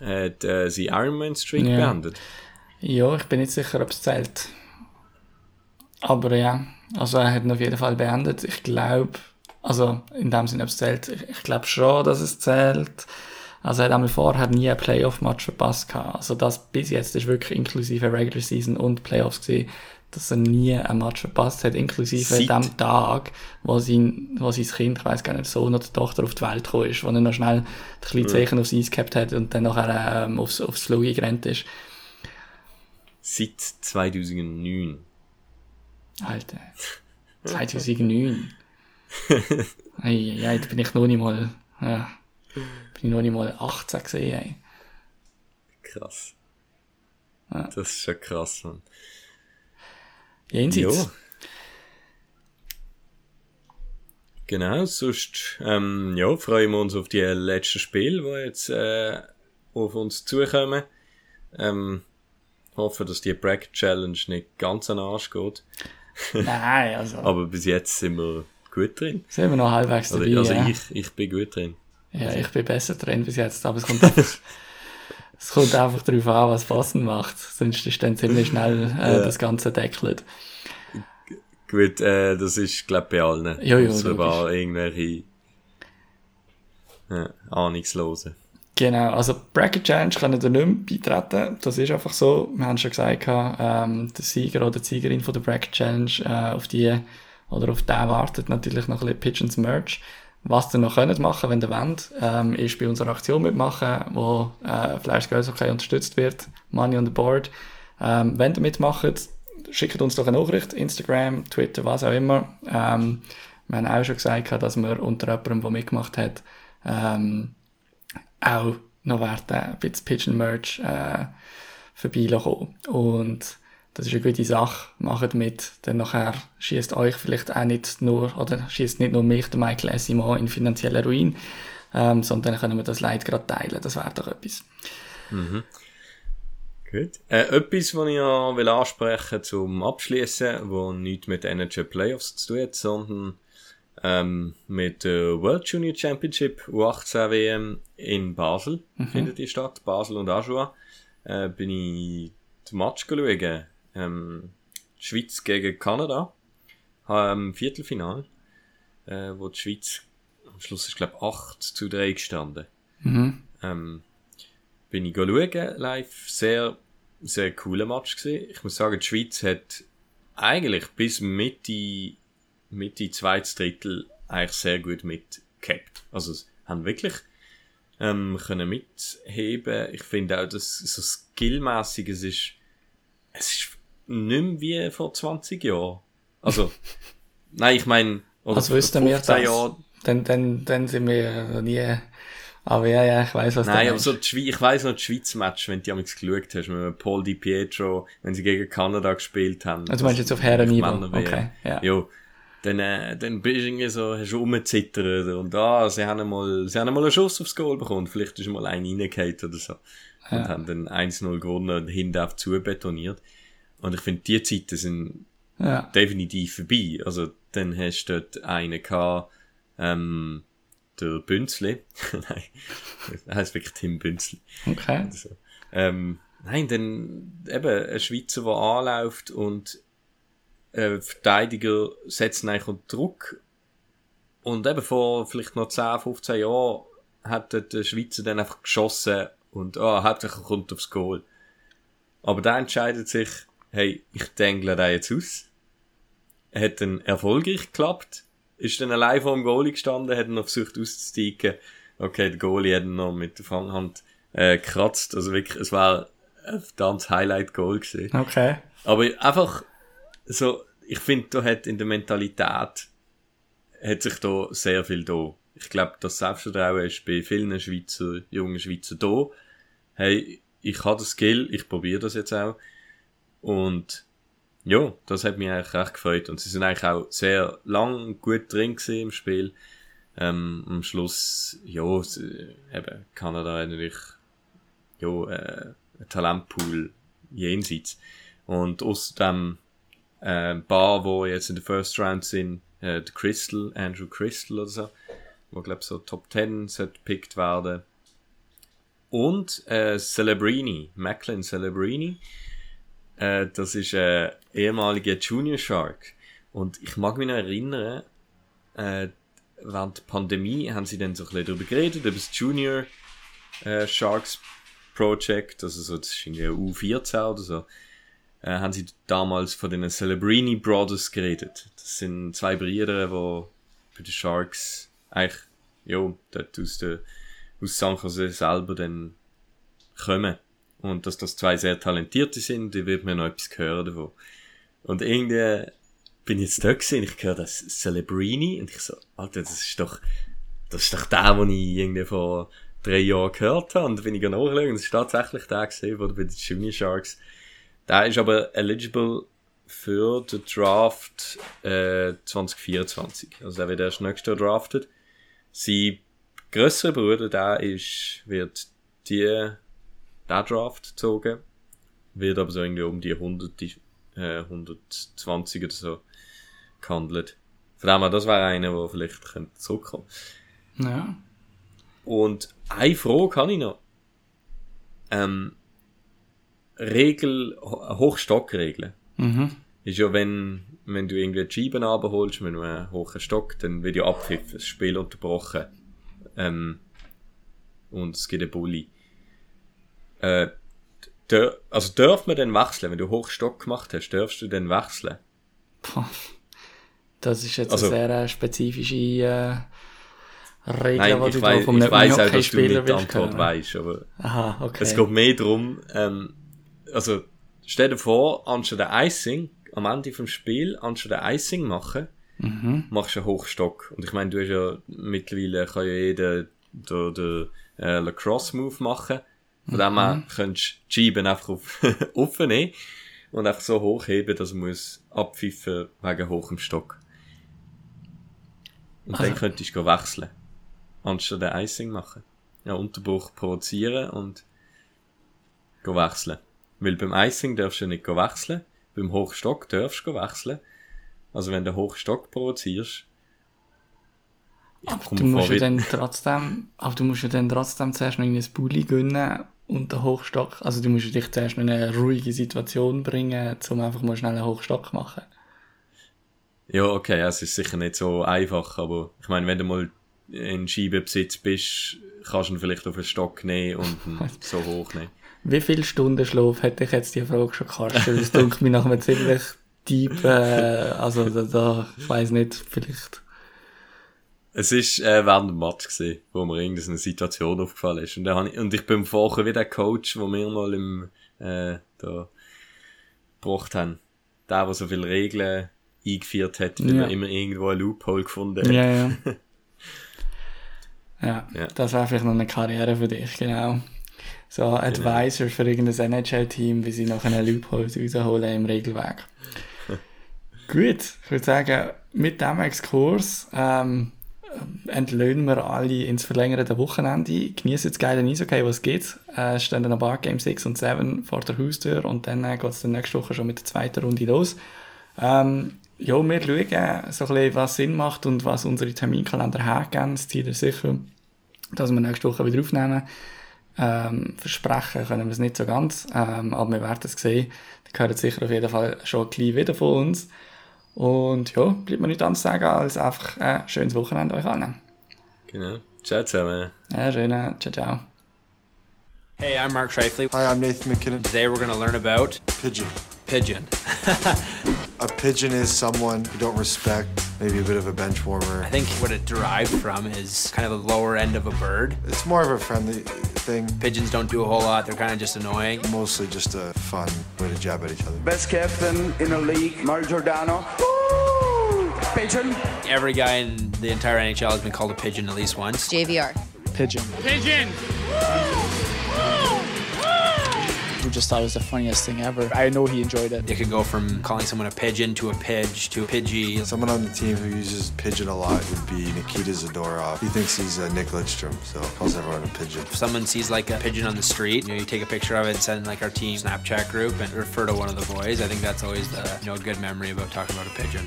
hat äh, seinen Ironman-Streak Ja. beendet. Ja, ich bin nicht sicher, ob es zählt. Aber ja, also er hat ihn auf jeden Fall beendet. Ich glaube, also in dem Sinne, ob es zählt, ich, ich glaube schon, dass es zählt. Also er hat einmal vorher nie ein Playoff-Match verpasst gehabt. Also das bis jetzt ist wirklich inklusive Regular Season und Playoffs gesehen, dass er nie ein Match verpasst hat, inklusive Seit- dem Tag, wo sein, wo sein Kind, ich weiß gar nicht, Sohn oder Tochter auf die Welt gekommen ist, wo er noch schnell ein kleines Zeichen aufs Eis gehabt hat und dann nachher ähm, aufs, aufs Flug gerannt ist. Seit 2009. Alter. 2009. [LAUGHS] Ei, ei, da bin ich noch nicht mal, ja, bin ich noch nicht mal 18 gesehen, ey. Krass. Ja. Das ist schon krass, man. Jenseits. Ja. Genau, sonst ähm, ja, freuen wir uns auf die letzten Spiele, die jetzt äh, auf uns zukommen. Ähm, hoffe, dass die Bracket Challenge nicht ganz an den Arsch geht. [LAUGHS] Nein, also, Aber bis jetzt sind wir gut drin. sind wir noch halbwegs Also, dabei. also ja. ich, ich bin gut drin. ja, ich bin besser drin bis jetzt, aber es kommt [LAUGHS] Es kommt einfach darauf an, was passend macht. Sonst ist dann ziemlich schnell äh, Ja. das Ganze deckelt. Gut, äh, das ist, glaub bei allen. Ja, ja, Sogar irgendwelche ja, Ahnungslosen. Genau, also Bracket Challenge können ihr nicht mehr beitreten. Das ist einfach so. Wir haben schon gesagt, ähm, der Sieger oder die Siegerin von der Bracket Challenge äh, auf die oder auf den wartet natürlich noch ein bisschen Pigeons Merch. Was ihr noch könnt machen, wenn ihr wollt, ähm, ist bei unserer Aktion mitmachen, wo äh, Fleisch okay unterstützt wird. Money on the board. Ähm, wenn ihr mitmacht, schickt uns doch eine Nachricht, Instagram, Twitter, was auch immer. Ähm, wir haben auch schon gesagt, dass wir unter jemandem, der mitgemacht hat, ähm, auch noch werden ein bisschen Pigeon Merch äh, vorbeikommen. Und das ist eine gute Sache. Macht mit, denn nachher schießt euch vielleicht auch nicht nur, oder schießt nicht nur mich, der Michael Essimo, in finanziellen Ruin, ähm, sondern können wir das Leid gerade teilen. Das wäre doch etwas. Gut. Äh, etwas, was ich ja will ansprechen zum Abschließen, wo nichts mit NHL Playoffs zu tun hat, sondern ähm, mit der World Junior Championship U18 WM in Basel findet die statt. Basel und Ajoa. Äh, bin ich den Match schauen. Ähm, Schweiz gegen Kanada. Ähm, Viertelfinal. Äh, wo die Schweiz am Schluss ist, glaube 8 zu 3 gestanden. Ähm, bin ich schauen, live. Sehr, sehr cooler Match gesehen. Ich muss sagen, die Schweiz hat eigentlich bis Mitte, Mitte zweites Drittel eigentlich sehr gut mitgehabt. Also, sie haben wirklich, ähm, können mitheben. Ich finde auch, dass so skillmäßig es ist, es ist nicht mehr wie vor 20 Jahren. Also, [LAUGHS] nein, ich meine, oder Also wüssten wir 15 das. Dann, dann, dann sind wir noch nie, aber ja, ja, ich weiß was Nein, aber so die ich weiss noch, die Schweiz-Match, wenn du die amigs geschaut hast, mit Paul Di Pietro, wenn sie gegen Kanada gespielt haben. Also du meinst jetzt auf Herrenniveau? Männer-WM. Okay, ja. Jo. Dann, äh, dann bist du irgendwie so, hast du rumgezittert und ah, sie haben einmal, sie haben einmal einen Schuss aufs Goal bekommen, vielleicht ist mal ein reingefallen oder so. Und haben dann 1-0 gewonnen und hinten auf zu betoniert. Und ich finde, die Zeiten sind Ja, definitiv vorbei. Also, dann hast du dort einen gehabt, ähm, der Bünzli. [LAUGHS] Nein, er heißt wirklich Tim Bünzli. okay. Also, ähm, nein, dann eben ein Schweizer, der anläuft und äh, Verteidiger setzen eigentlich unter Druck. Und eben vor vielleicht noch 10, 15 Jahren hat der Schweizer dann einfach geschossen und ah, hauptsächlich kommt aufs Goal. Aber da entscheidet sich, hey, ich dengle da jetzt aus. Er hat dann erfolgreich geklappt, ist dann allein vor dem Goalie gestanden, hat dann noch versucht auszusticken. Okay, der Goalie hat ihn noch mit der Fanghand äh, gekratzt. Also wirklich, es war ein verdammtes Highlight-Goal gewesen. Okay. Aber einfach so, ich finde, da hat in der Mentalität hat sich da sehr viel da. Ich glaube, das Selbstvertrauen ist bei vielen Schweizer, jungen Schweizer da. Hey, ich habe das Skill, ich probiere das jetzt auch. Und ja, das hat mich eigentlich recht gefreut. Und sie sind eigentlich auch sehr lang gut drin im Spiel. Ähm, am Schluss, ja, sie, eben, Kanada hat natürlich, ja, äh, ein Talentpool jenseits. Und aus dem äh, Bar, wo jetzt in der First Round sind, äh, der Crystal, Andrew Crystal oder so, wo glaube so Top 10 sollte gepickt werden. Und äh, Celebrini, Macklin Celebrini, äh, das ist ein ehemaliger Junior Shark. Und ich mag mich noch erinnern, äh, während der Pandemie haben sie dann so ein bisschen darüber geredet, über das Junior äh, Sharks Project, also so, das ist irgendwie U14 oder so, äh, haben sie damals von den Celebrini Brothers geredet. Das sind zwei Brüder, die bei den Sharks eigentlich, jo, dort aus der, aus San Jose selber dann kommen. Und dass das zwei sehr talentierte sind, die wird mir noch etwas hören davon. Und irgendwie bin ich jetzt da gewesen, ich höre das Celebrini und ich so, Alter, das ist doch, das ist doch der, den ich irgendwie vor drei Jahren gehört habe. Und da bin ich nachschauen und es ist tatsächlich der gesehen, der bei den Junior Sharks. Der ist aber eligible für den Draft äh, 2024. Also der wird erst nächstes Jahr drafted. Sein grösserer Bruder, der ist, wird die, der Draft gezogen. Wird aber so irgendwie um die 100, äh, 120 oder so gehandelt. Von dem her, das wäre einer, der vielleicht könnte zurückkommen Ja. Und eine Frage habe ich noch. ähm, Regel, Ho- Hochstockregel. Mhm. Ist ja, wenn, wenn du irgendwie die Scheiben runterholst, mit einem hohen Stock, dann wird ja abpfiffen, das Spiel unterbrochen. Ähm, und es gibt einen Bulli. Äh, dür also darf man dann wechseln, wenn du hoch Stock gemacht hast, darfst du dann wechseln? Puh. Das ist jetzt Also- eine sehr äh, spezifische äh, Regel, Nein, die du da wei vom ich weiss auch, dass du nicht die Antwort weißt, aber Aha, okay. es geht mehr darum, ähm, also stell dir vor, anstatt der Icing, am Ende vom Spiel, anstatt der Icing machen, Mhm. machst du einen Hochstock. Und ich meine, du hast ja mittlerweile kann ja jeder den, den äh, Lacrosse-Move machen. Von dem Mhm. her könntest du die Scheiben einfach auf, [LAUGHS] aufnehmen und einfach so hochheben, dass er muss abpfiffen wegen hochem Stock. Und dann Also- könntest du wechseln. Anstatt den Icing machen. Ja, Unterbruch provozieren und wechseln. Weil beim Icing darfst du nicht wechseln. Beim Hochstock darfst du wechseln. Also wenn du Hochstock provozierst, Aber du musst ja dann trotzdem, aber du musst ja dann trotzdem zuerst noch in ein Bulli gönnen und den Hochstock, also du musst ja dich zuerst in eine ruhige Situation bringen, um einfach mal schnell einen Hochstock machen. ja okay, es ist sicher nicht so einfach, aber ich meine, wenn du mal in Scheibenbesitz bist, kannst du ihn vielleicht auf den Stock nehmen und [LAUGHS] so hoch nehmen. Wie viele Stunden Schlaf hätte ich jetzt die Frage schon gekostet? Das dunkelt mir nach einem ziemlich deep, äh, also da, da, ich weiss nicht, vielleicht. Es ist äh, während dem Match gesehen, wo mir irgendeine Situation aufgefallen ist. Und, hab ich, und ich bin vorher wie der Coach, wo wir mal im äh, da gebracht haben. Der, der so viele Regeln eingeführt hat, weil Ja. er immer irgendwo ein Loophole gefunden hat. Ja, ja. [LAUGHS] Ja, Ja. das wäre vielleicht noch eine Karriere für dich, genau. So Advisor für irgendein NHL-Team, wie sie noch einen Loophole rausholen im Regelwerk. [LAUGHS] Gut, ich würde sagen, mit diesem Exkurs ähm, entlöhnen wir alle ins verlängerte Wochenende. Genießen das geile Eishockey, was. Äh, es stehen dann ein paar Game 6 und 7 vor der Haustür und dann äh, geht es nächste Woche schon mit der zweiten Runde los. Ähm, ja, wir schauen so ein bisschen, was Sinn macht und was unsere Terminkalender hergeben. Das Ziel ist sicher, dass wir nächste Woche wieder aufnehmen. Ähm, versprechen können wir es nicht so ganz, ähm, aber wir werden es sehen. Da gehört sicher auf jeden Fall schon gleich wieder von uns. Und ja, bleibt mir nichts anderes zu sagen, als einfach ein schönes Wochenende euch allen. Genau. Ciao zusammen. Ja, schöne, ciao, ciao. Hey, I'm Mark Shifley. Hi, I'm Nathan McKinnon. Today we're going to learn about Pigeon. Pigeon. [LAUGHS] A pigeon is someone you don't respect, maybe a bit of a bench warmer. I think what it derived from is kind of the lower end of a bird. It's more of a friendly thing, Pigeons don't do a whole lot. They're kind of just annoying. mostly just a fun way to jab at each other. Best captain in the league, Mario Giordano. Pigeon. Every guy in the entire NHL has been called a pigeon at least once. JVR. pigeon. We just thought it was the funniest thing ever. I know he enjoyed it. It could go from calling someone a pigeon to a pidge to a pidgey. Someone on the team who uses pigeon a lot would be Nikita Zadorov. He thinks he's uh, Nick Lidstrom, so calls everyone a pigeon. If someone sees like a pigeon on the street, you know, you take a picture of it and send like our team Snapchat group and refer to one of the boys. I think that's always the you know good memory about talking about a pigeon.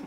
[LAUGHS]